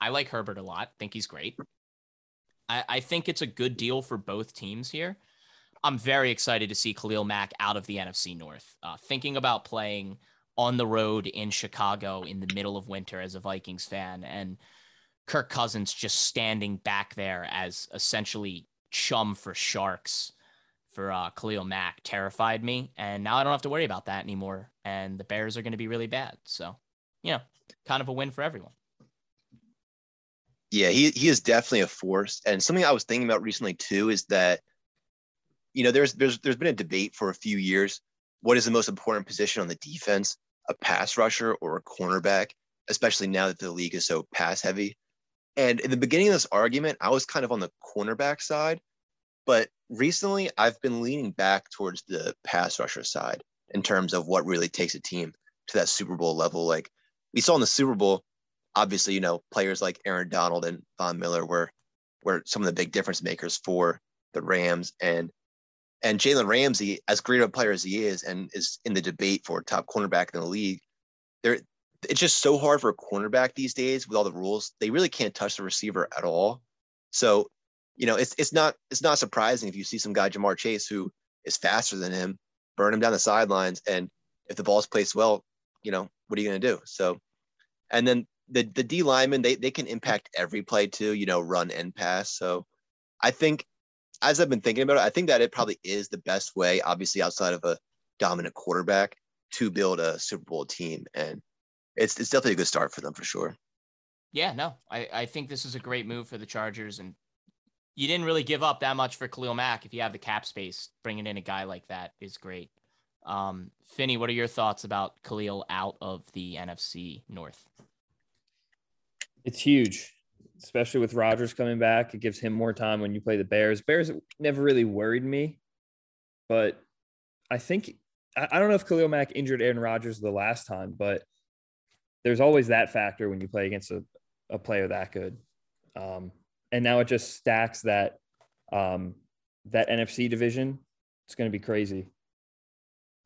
I like Herbert a lot, think he's great. I, I think it's a good deal for both teams here. I'm very excited to see Khalil Mack out of the NFC North. Uh, thinking about playing on the road in Chicago in the middle of winter as a Vikings fan, and Kirk Cousins just standing back there as essentially chum for sharks for uh, Khalil Mack terrified me. And now I don't have to worry about that anymore. And the Bears are going to be really bad. So, you know, kind of a win for everyone. Yeah, he, he is definitely a force. And something I was thinking about recently too is that – you know, there's there's there's been a debate for a few years. What is the most important position on the defense, a pass rusher or a cornerback, especially now that the league is so pass heavy? And in the beginning of this argument, I was kind of on the cornerback side, but recently I've been leaning back towards the pass rusher side in terms of what really takes a team to that Super Bowl level. Like we saw in the Super Bowl, obviously, you know, players like Aaron Donald and Von Miller were were some of the big difference makers for the Rams. And and Jalen Ramsey, as great of a player as he is, and is in the debate for top cornerback in the league, there it's just so hard for a cornerback these days with all the rules. They really can't touch the receiver at all. So, you know, it's it's not it's not surprising if you see some guy Ja'Marr Chase who is faster than him, burn him down the sidelines, and if the ball's placed well, you know, what are you going to do? So, and then the the D linemen they they can impact every play too. You know, run and pass. So, I think as I've been thinking about it, I think that it probably is the best way, obviously outside of a dominant quarterback, to build a Super Bowl team. And it's it's definitely a good start for them for sure. Yeah, no, I, I think this is a great move for the Chargers. And you didn't really give up that much for Khalil Mack. If you have the cap space, bringing in a guy like that is great. Um, Finney, what are your thoughts about Khalil out of the NFC North? It's huge especially with Rodgers coming back. It gives him more time when you play the Bears. Bears never really worried me, but I think I don't know if Khalil Mack injured Aaron Rodgers the last time, but there's always that factor when you play against a, a player that good. Um, and now it just stacks that um, that NFC division. It's going to be crazy.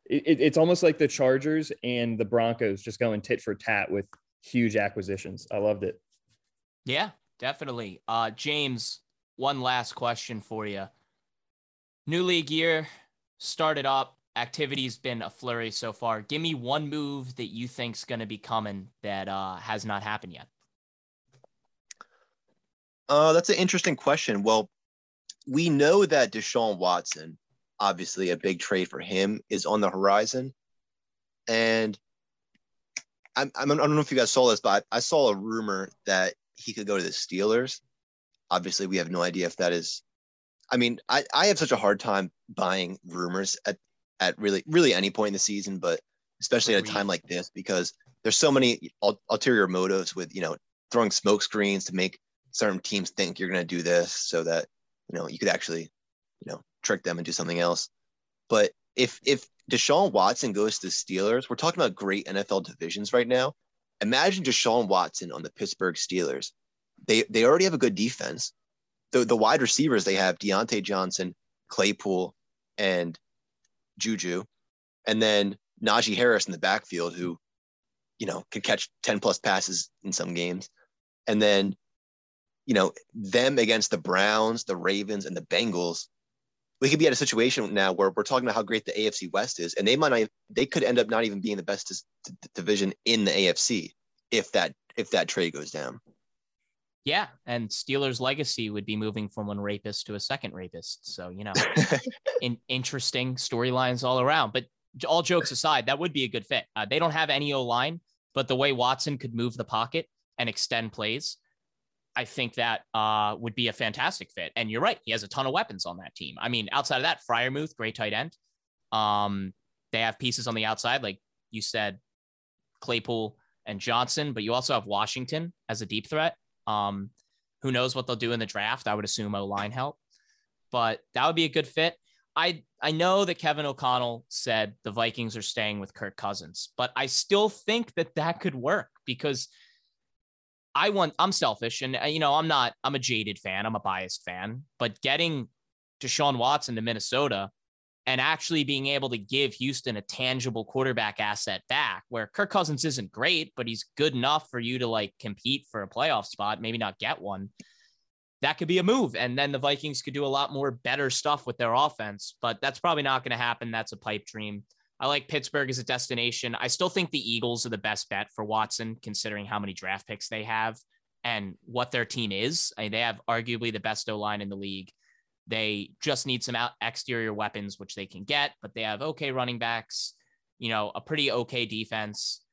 It, it, it's almost like the Chargers and the Broncos just going tit for tat with huge acquisitions. I loved it. Yeah, Definitely. Uh, James, one last question for you. New league year started up. Activity's been a flurry so far. Give me one move that you think's going to be coming that uh, has not happened yet. Uh, that's an interesting question. Well, we know that Deshaun Watson, obviously a big trade for him, is on the horizon. And I'm, I'm, I don't know if you guys saw this, but I saw a rumor that he could go to the Steelers. Obviously, we have no idea if that is. I mean, I, I have such a hard time buying rumors at, at really really any point in the season, but especially at a time like this because there's so many ulterior motives with you know throwing smoke screens to make certain teams think you're going to do this so that you know you could actually you know trick them and do something else. But if if Deshaun Watson goes to the Steelers, we're talking about great NFL divisions right now. Imagine Deshaun Watson on the Pittsburgh Steelers. They they already have a good defense. The the wide receivers they have Diontae Johnson, Claypool, and Juju, and then Najee Harris in the backfield, who, you know, could catch 10 plus passes in some games. And then, you know, them against the Browns, the Ravens, and the Bengals. We could be at a situation now where we're talking about how great the AFC West is, and they might not, they could end up not even being the best division in the AFC if that if that trade goes down. Yeah, and Steelers' legacy would be moving from one rapist to a second rapist. So you know, in, interesting storylines all around. But all jokes aside, that would be a good fit. Uh, they don't have any O line, but the way Watson could move the pocket and extend plays, I think that uh, would be a fantastic fit. And you're right, he has a ton of weapons on that team. I mean, outside of that, Freiermuth, great tight end. Um, they have pieces on the outside, like you said, Claypool and Johnson, but you also have Washington as a deep threat. Um, who knows what they'll do in the draft? I would assume O line help, but that would be a good fit. I I know that Kevin O'Connell said the Vikings are staying with Kirk Cousins, but I still think that that could work because I want I'm selfish and uh, you know I'm not I'm a jaded fan I'm a biased fan but getting Deshaun Watson to Minnesota and actually being able to give Houston a tangible quarterback asset back where Kirk Cousins isn't great but he's good enough for you to like compete for a playoff spot maybe not get one that could be a move. And then the Vikings could do a lot more better stuff with their offense, but that's probably not going to happen. That's a pipe dream. I like Pittsburgh as a destination. I still think the Eagles are the best bet for Watson, considering how many draft picks they have and what their team is. I mean, they have arguably the best O line in the league. They just need some out exterior weapons, which they can get, but they have okay running backs, you know, a pretty okay defense.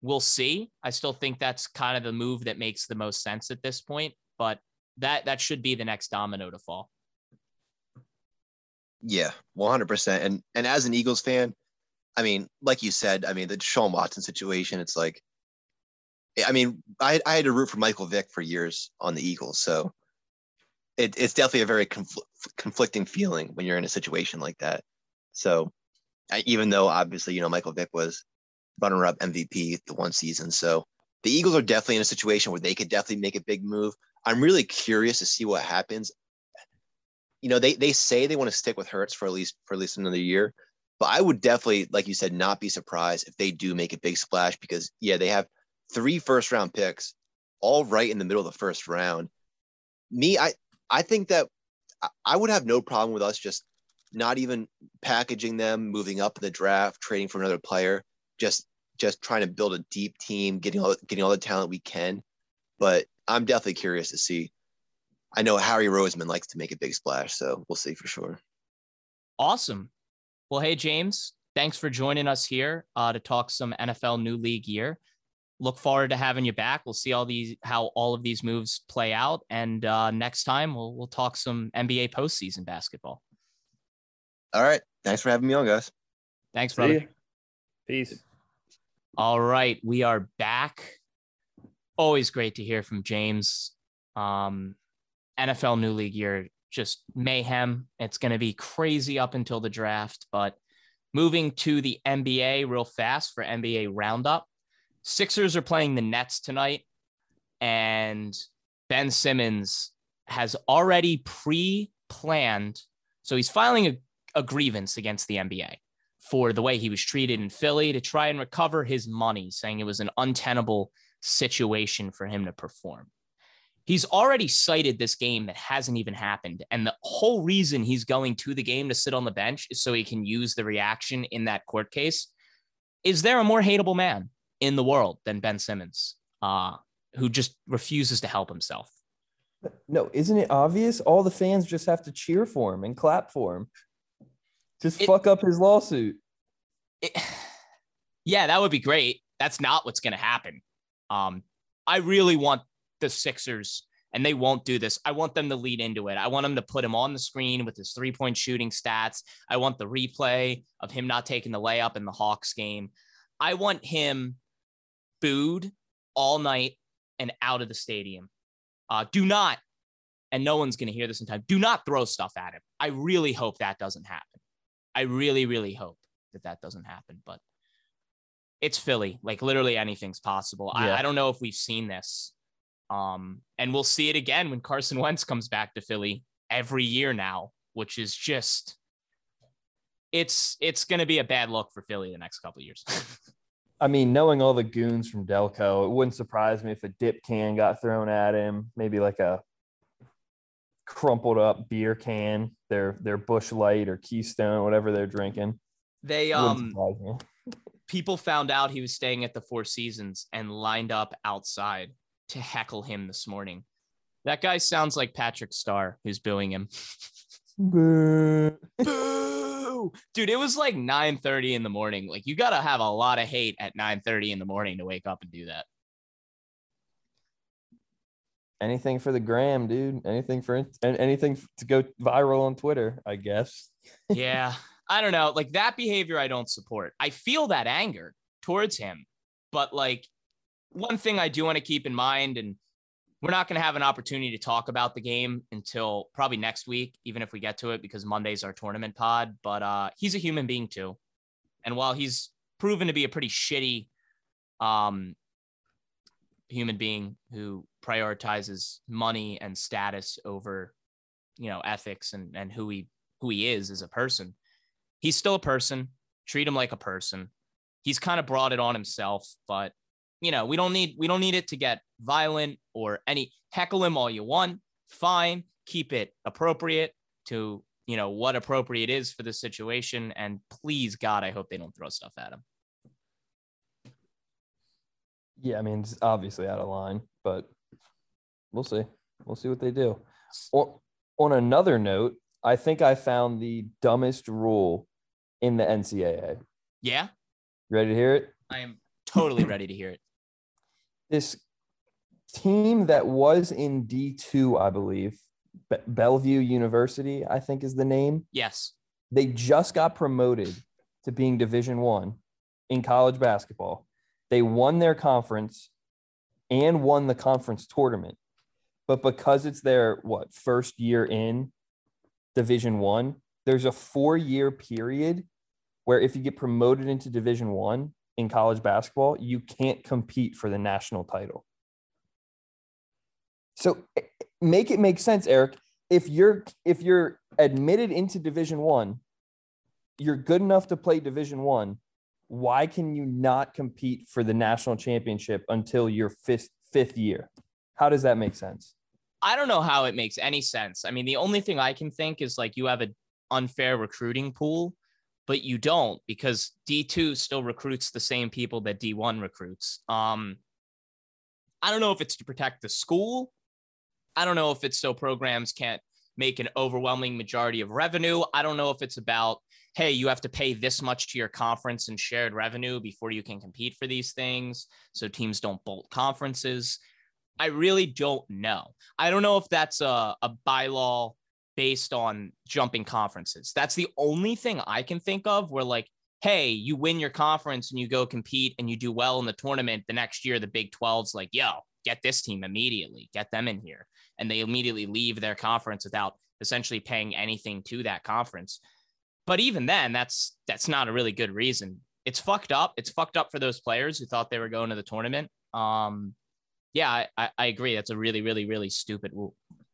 We'll see. I still think that's kind of the move that makes the most sense at this point, but that that should be the next domino to fall. Yeah, one hundred percent. And and as an Eagles fan, I mean, like you said, I mean Deshaun Watson situation. It's like, I mean, I I had to root for Michael Vick for years on the Eagles, so it, it's definitely a very confl- conflicting feeling when you're in a situation like that. So, I, even though obviously you know Michael Vick was runner-up MVP the one season, so the Eagles are definitely in a situation where they could definitely make a big move. I'm really curious to see what happens. You know, they they say they want to stick with Hurts for at least for at least another year, but I would definitely, like you said, not be surprised if they do make a big splash because yeah, they have three first round picks, all right in the middle of the first round. Me, I I think that I would have no problem with us just not even packaging them, moving up in the draft, trading for another player, just just trying to build a deep team, getting all getting all the talent we can. But I'm definitely curious to see. I know Howie Roseman likes to make a big splash, so we'll see for sure. Awesome. Well, hey James, thanks for joining us here uh, to talk some NFL new league year. Look forward to having you back. We'll see all these how all of these moves play out, and uh, next time we'll we'll talk some NBA postseason basketball. All right. Thanks for having me on, guys. Thanks, brother. Peace. All right, we are back always great to hear from James. Um, NFL New League year, just mayhem. It's going to be crazy up until the draft. But moving to the NBA real fast for NBA Roundup, Sixers are playing the Nets tonight, and Ben Simmons has already pre planned. So he's filing a, a grievance against the NBA for the way he was treated in Philly to try and recover his money, saying it was an untenable situation for him to perform. He's already cited this game that hasn't even happened. And the whole reason he's going to the game to sit on the bench is so he can use the reaction in that court case. Is there a more hateable man in the world than Ben Simmons, uh, who just refuses to help himself? No, isn't it obvious? All the fans just have to cheer for him and clap for him. Just it, fuck up his lawsuit. It, yeah, that would be great. That's not what's going to happen. Um, I really want the Sixers, and they won't do this. I want them to lead into it. I want them to put him on the screen with his three point shooting stats. I want the replay of him not taking the layup in the Hawks game. I want him booed all night and out of the stadium. Uh, do not, and no one's going to hear this in time, do not throw stuff at him. I really hope that doesn't happen. I really, really hope that that doesn't happen. But it's Philly. Like literally anything's possible. Yeah. I, I don't know if we've seen this. Um, and we'll see it again when Carson Wentz comes back to Philly every year now, which is just it's it's gonna be a bad look for Philly the next couple of years. I mean, knowing all the goons from Delco, it wouldn't surprise me if a dip can got thrown at him, maybe like a crumpled up beer can, their their Busch Light or keystone, whatever they're drinking. they um people found out he was staying at the Four Seasons and lined up outside to heckle him this morning. That guy sounds like Patrick Star, who's booing him. Boo! Dude, it was like 9:30 in the morning. Like you gotta have a lot of hate at 9:30 in the morning to wake up and do that. Anything for the gram, dude. Anything for and anything to go viral on Twitter, I guess. yeah, I don't know. Like that behavior, I don't support. I feel that anger towards him, but like one thing I do want to keep in mind, and we're not going to have an opportunity to talk about the game until probably next week, even if we get to it, because Monday's our tournament pod. But uh, he's a human being too, and while he's proven to be a pretty shitty um, human being who prioritizes money and status over, you know, ethics and and who he who he is as a person, he's still a person. Treat him like a person. He's kind of brought it on himself, but you know, we don't need we don't need it to get violent or any heckle him all you want. Fine, keep it appropriate to you know what appropriate is for the situation. And please, God, I hope they don't throw stuff at him. Yeah, I mean, it's obviously out of line, but we'll see. We'll see what they do. On, on another note, I think I found the dumbest rule in the NCAA. Yeah, Ready to hear it? I am totally ready to hear it. This team that was in D2, I believe, Be- Bellevue University, I think is the name. Yes. They just got promoted to being Division One in college basketball. They won their conference and won the conference tournament. But because it's their what first year in Division One, there's a four-year period where if you get promoted into Division One in college basketball, you can't compete for the national title. So eh, make it make sense, Eric. If you're if you're admitted into Division One, you're good enough to play Division One. Why can you not compete for the national championship until your fifth fifth year? How does that make sense? I don't know how it makes any sense. I mean, the only thing I can think is like you have an unfair recruiting pool, but you don't because D2 still recruits the same people that D1 recruits. Um, I don't know if it's to protect the school. I don't know if it's so programs can't make an overwhelming majority of revenue. I don't know if it's about, hey, you have to pay this much to your conference and shared revenue before you can compete for these things. So teams don't bolt conferences. I really don't know. I don't know if that's a, a bylaw based on jumping conferences. That's the only thing I can think of where, like, hey, you win your conference and you go compete and you do well in the tournament. The next year, the Big 12's like, yo, get this team immediately, get them in here. And they immediately leave their conference without essentially paying anything to that conference. But even then, that's that's not a really good reason. It's fucked up. It's fucked up for those players who thought they were going to the tournament. Um, yeah, I- I, agree. That's a really, really, really stupid.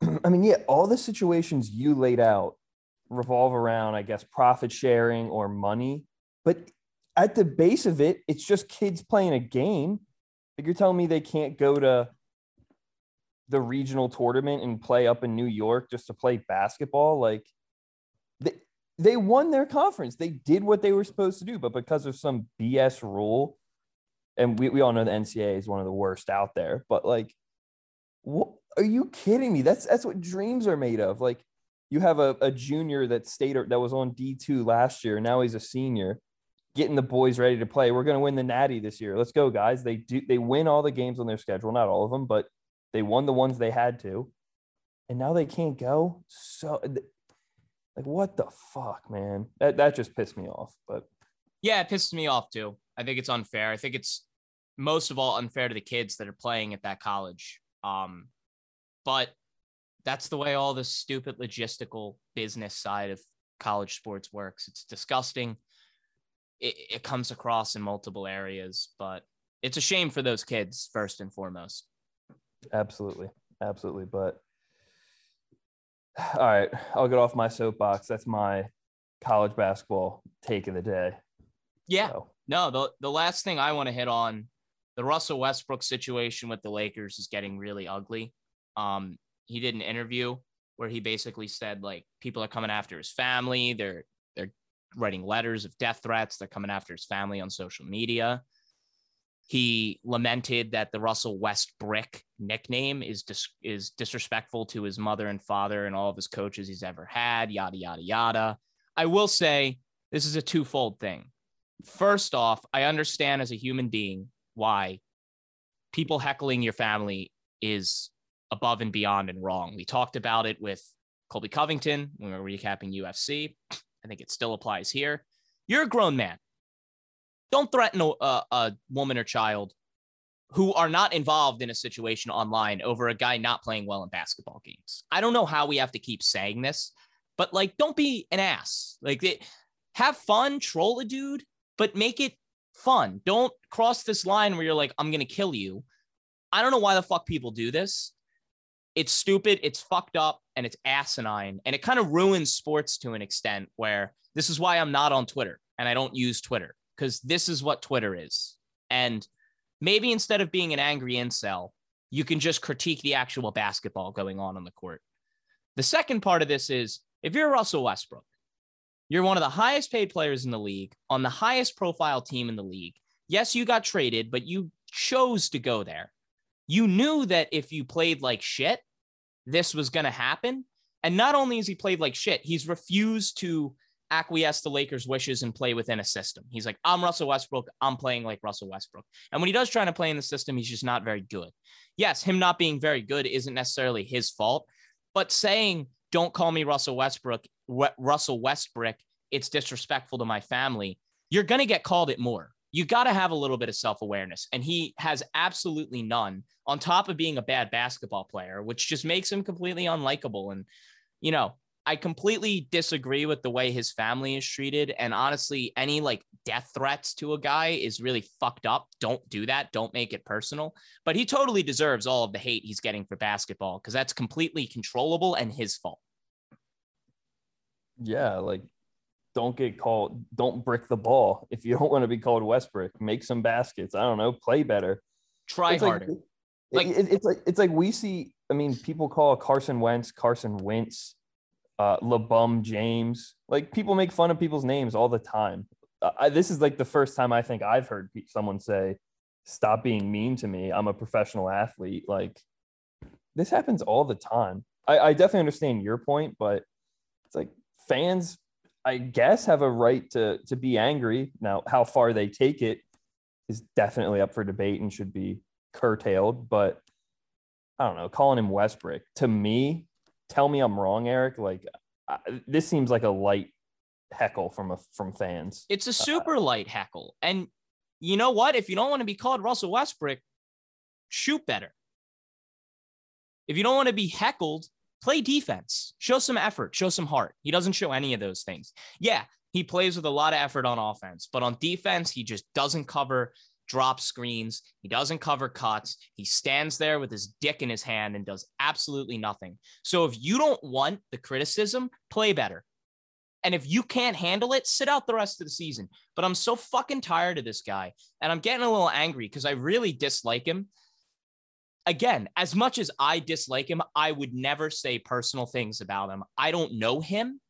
I mean, yeah, all the situations you laid out revolve around, I guess, profit sharing or money. But at the base of it, it's just kids playing a game. Like you're telling me they can't go to the regional tournament and play up in New York just to play basketball. Like they, they won their conference. They did what they were supposed to do, but because of some BS rule, and we, we all know the NCAA is one of the worst out there, but like, what are you kidding me? That's that's what dreams are made of. Like you have a, a junior that stayed or that was on D2 last year, now he's a senior, getting the boys ready to play. We're gonna win the natty this year. Let's go, guys. They do they win all the games on their schedule, not all of them, but they won the ones they had to. And now they can't go. So like what the fuck, man? That that just pissed me off. But Yeah, it pisses me off too. I think it's unfair. I think it's most of all unfair to the kids that are playing at that college. Um, but that's the way all this stupid logistical business side of college sports works. It's disgusting. It, it comes across in multiple areas, but it's a shame for those kids first and foremost. Absolutely. Absolutely. But all right, I'll get off my soapbox. That's my college basketball take of the day. Yeah. So. No, the, the last thing I want to hit on the Russell Westbrook situation with the Lakers is getting really ugly. Um, he did an interview where he basically said like people are coming after his family. They're they're writing letters of death threats. They're coming after his family on social media. He lamented that the Russell Westbrook nickname is dis- is disrespectful to his mother and father and all of his coaches he's ever had. Yada yada yada. I will say this is a twofold thing. First off, I understand as a human being why people heckling your family is above and beyond and wrong. We talked about it with Colby Covington when we were recapping UFC. I think it still applies here. You're a grown man. Don't threaten a, a, woman or child who are not involved in a situation online over a guy not playing well in basketball games. I don't know how we have to keep saying this, but like, don't be an ass. Like, it, have fun, troll a dude, but make it fun. Don't cross this line where you're like, I'm going to kill you. I don't know why the fuck people do this. It's stupid, it's fucked up, and it's asinine. And it kind of ruins sports to an extent where this is why I'm not on Twitter and I don't use Twitter because this is what Twitter is. And maybe instead of being an angry incel, you can just critique the actual basketball going on on the court. The second part of this is if you're Russell Westbrook, you're one of the highest paid players in the league on the highest profile team in the league. Yes, you got traded, but you chose to go there. You knew that if you played like shit, this was going to happen. And not only has he played like shit, he's refused to acquiesce to Lakers' wishes and play within a system. He's like, I'm Russell Westbrook. I'm playing like Russell Westbrook. And when he does try to play in the system, he's just not very good. Yes, him not being very good isn't necessarily his fault, but saying, don't call me Russell Westbrook Russell Westbrook, it's disrespectful to my family, you're going to get called it more. You got to have a little bit of self awareness. And he has absolutely none on top of being a bad basketball player, which just makes him completely unlikable. And, you know, I completely disagree with the way his family is treated. And honestly, any like death threats to a guy is really fucked up. Don't do that. Don't make it personal. But he totally deserves all of the hate he's getting for basketball because that's completely controllable and his fault yeah, like don't get called, don't brick the ball. If you don't want to be called Westbrook, make some baskets. I don't know, play better. Try it's harder. Like, like it, it's like it's like we see. I mean, people call Carson Wentz Carson Wentz, uh, LeBum James. Like people make fun of people's names all the time. I, this is like the first time I think I've heard someone say, "Stop being mean to me. I'm a professional athlete." Like this happens all the time. I, I definitely understand your point, but it's like fans, I guess, have a right to to be angry. Now, how far they take it is definitely up for debate and should be curtailed. But I don't know, calling him Westbrook to me, tell me I'm wrong, Eric. Like I, this seems like a light heckle from a from fans. It's a uh, super uh, light heckle, and you know what? If you don't want to be called Russell Westbrook, shoot better. If you don't want to be heckled, play defense, show some effort, show some heart. He doesn't show any of those things. Yeah, he plays with a lot of effort on offense, but on defense, he just doesn't cover drop screens. He doesn't cover cuts. He stands there with his dick in his hand and does absolutely nothing. So if you don't want the criticism, play better. And if you can't handle it, sit out the rest of the season. But I'm so fucking tired of this guy. And I'm getting a little angry because I really dislike him again, as much as I dislike him, I would never say personal things about him. I don't know him.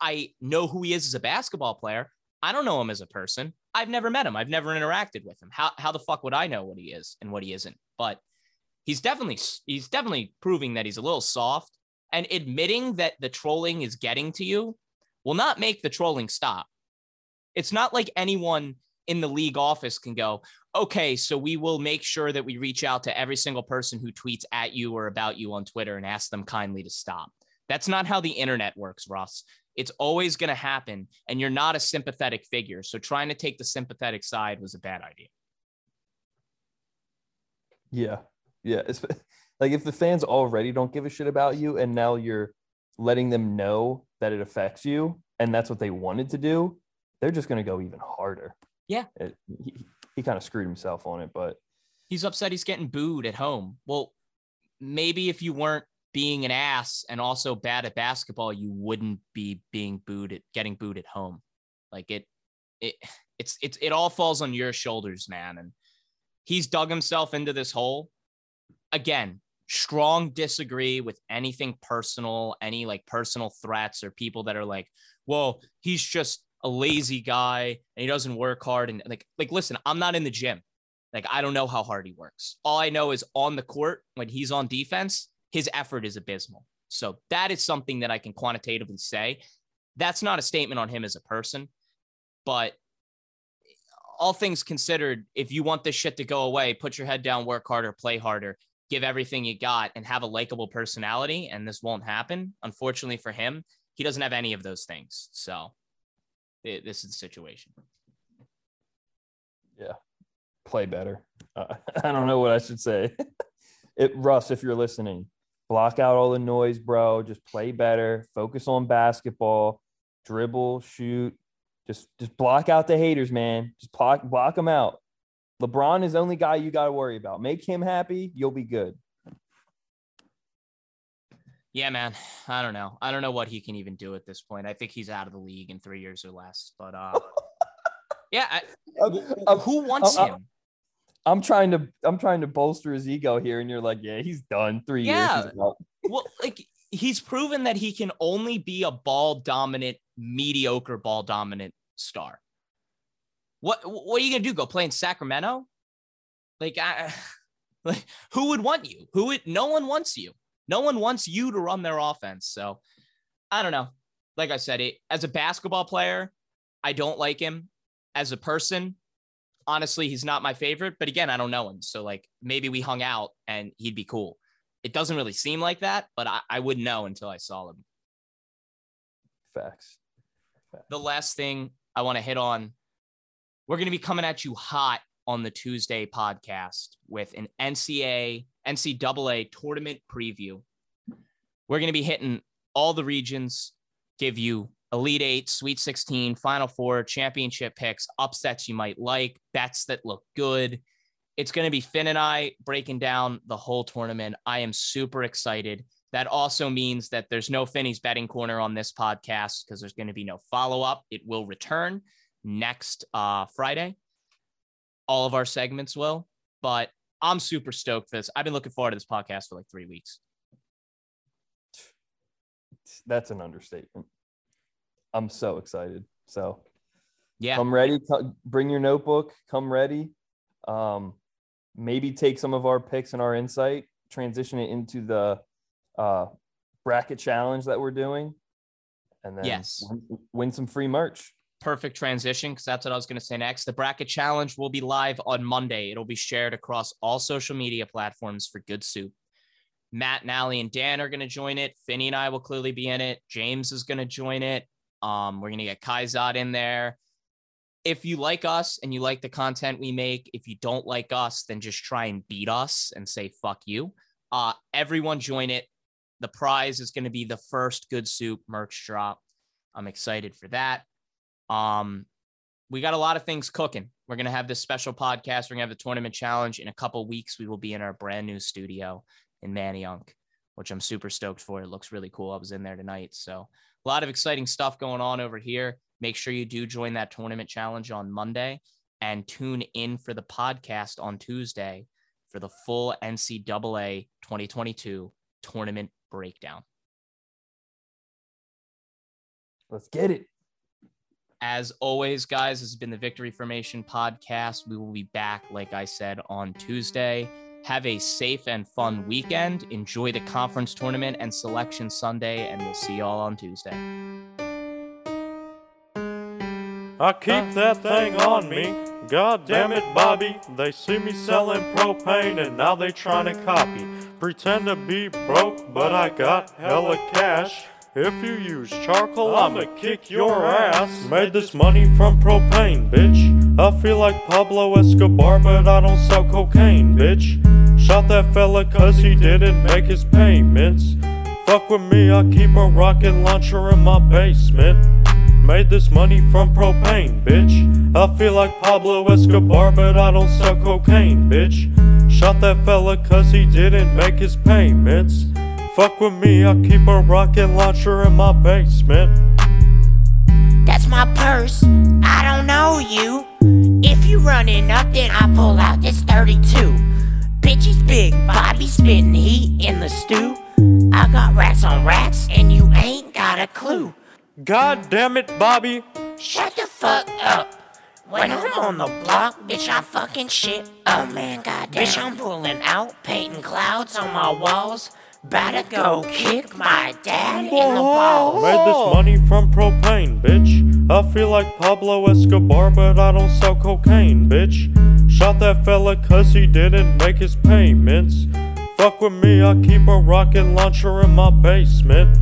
I know who he is as a basketball player. I don't know him as a person. I've never met him. I've never interacted with him. How, how the fuck would I know what he is and what he isn't? But he's definitely he's definitely proving that he's a little soft and admitting that the trolling is getting to you will not make the trolling stop. It's not like anyone in the league office can go, okay, so we will make sure that we reach out to every single person who tweets at you or about you on Twitter and ask them kindly to stop. That's not how the internet works, Russ. It's always going to happen, and you're not a sympathetic figure. So trying to take the sympathetic side was a bad idea. Yeah. Yeah. It's, like if the fans already don't give a shit about you and now you're letting them know that it affects you and that's what they wanted to do, they're just going to go even harder. Yeah. It, he, he kind of screwed himself on it, but He's upset he's getting booed at home. Well, maybe if you weren't being an ass and also bad at basketball, you wouldn't be being booed at getting booed at home. Like it, it, it's it's it all falls on your shoulders, man. And he's dug himself into this hole. Again, strong disagree with anything personal, any like personal threats or people that are like, well, he's just a lazy guy and he doesn't work hard. And like, like, listen, I'm not in the gym. Like, I don't know how hard he works. All I know is on the court, when he's on defense, his effort is abysmal. So that is something that I can quantitatively say. That's not a statement on him as a person, but all things considered, if you want this shit to go away, put your head down, work harder, play harder, give everything you got, and have a likable personality. And this won't happen. Unfortunately for him, he doesn't have any of those things. So it, this is the situation. yeah, play better. Uh, I don't know what I should say. it, Russ, if you're listening, block out all the noise, bro. Just play better. Focus on basketball. Dribble, shoot. Just just block out the haters, man. Just block block them out. LeBron is the only guy you got to worry about. Make him happy, you'll be good. Yeah, man. I don't know. I don't know what he can even do at this point. I think he's out of the league in three years or less. But uh, yeah, I, I'm, who wants I'm- him? I'm trying to I'm trying to bolster his ego here, and you're like, yeah, he's done. Three Yeah. years. Well, like he's proven that he can only be a ball dominant, mediocre ball dominant star. What what are you gonna do? Go play in Sacramento? Like, I, like who would want you? Who would? No one wants you. No one wants you to run their offense. So I don't know. Like I said, it as a basketball player, I don't like him. As a person, honestly, he's not my favorite. But again, I don't know him, so like maybe we hung out and he'd be cool. It doesn't really seem like that, but I, I wouldn't know until I saw him. Facts. The last thing I want to hit on, we're going to be coming at you hot on the Tuesday podcast with an NCAA NCAA tournament preview. We're going to be hitting all the regions, give you Elite Eight, Sweet 16, Final Four, championship picks, upsets you might like, bets that look good. It's going to be Finn and I breaking down the whole tournament. I am super excited. That also means that there's no Finney's betting corner on this podcast because there's going to be no follow up. It will return next uh, Friday. All of our segments will, but I'm super stoked for this. I've been looking forward to this podcast for like three weeks. That's an understatement. I'm so excited. So Yeah. come ready. co- Bring your notebook. Come ready. Um, maybe take some of our picks and our insight, transition it into the uh, bracket challenge that we're doing, and then Yes. win, win some free merch. perfect transition because that's what I was going to say next. The bracket challenge will be live on Monday. It'll be shared across all social media platforms for Good Soup. Matt, and Nally, and Dan are going to join it. Finney and I will clearly be in it. James is going to join it. Um, we're going to get Kaizad in there. If you like us and you like the content we make, if you don't like us, then just try and beat us and say fuck you. Uh, everyone join it. The prize is going to be the first Good Soup merch drop. I'm excited for that. Um, we got a lot of things cooking. We're gonna have this special podcast. We're gonna have the tournament challenge in a couple weeks. We will be in our brand new studio in Manayunk, which I'm super stoked for. It looks really cool. I was in there tonight, so a lot of exciting stuff going on over here. Make sure you do join that tournament challenge on Monday and tune in for the podcast on Tuesday for the full NCAA 2022 tournament breakdown. Let's get it. As always, guys, this has been the Victory Formation podcast. We will be back, like I said, on Tuesday. Have a safe and fun weekend. Enjoy the conference tournament and selection Sunday, and we'll see y'all on Tuesday. I keep that thing on me. God damn it, Bobby. They see me selling propane and now they trying to copy. Pretend to be broke, but I got hella cash. If you use charcoal, I'ma kick your ass. Made this money from propane, bitch. I feel like Pablo Escobar, but I don't sell cocaine, bitch. Shot that fella cause he didn't make his payments. Fuck with me, I keep a rocket launcher in my basement. Made this money from propane, bitch. I feel like Pablo Escobar, but I don't sell cocaine, bitch. Shot that fella cause he didn't make his payments. Fuck with me, I keep a rocket launcher in my basement. That's my purse. I don't know you. You running up, then I pull out this 32. Bitchy's big, Bobby spitting heat in the stew. I got rats on rats, and you ain't got a clue. God damn it, Bobby. Shut the fuck up. When I'm on the block, bitch, I fucking shit. Oh man, goddamn. Bitch, I'm pulling out, painting clouds on my walls. Better go kick my dad in the balls. Made this money from propane, bitch. I feel like Pablo Escobar, but I don't sell cocaine, bitch. Shot that fella cause he didn't make his payments. Fuck with me, I keep a rocket launcher in my basement.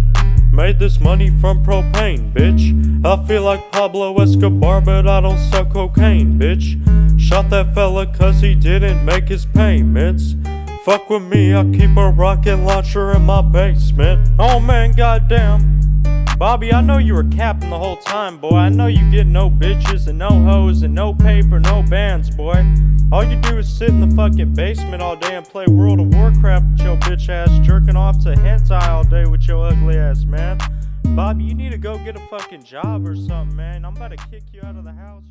Made this money from propane, bitch. I feel like Pablo Escobar, but I don't sell cocaine, bitch. Shot that fella cause he didn't make his payments. Fuck with me, I keep a rocket launcher in my basement. Oh man, goddamn. Bobby, I know you were capping the whole time, boy. I know you get no bitches and no hoes and no paper, no bands, boy. All you do is sit in the fucking basement all day and play World of Warcraft with your bitch ass, jerking off to hentai all day with your ugly ass, man. Bobby, you need to go get a fucking job or something, man. I'm about to kick you out of the house.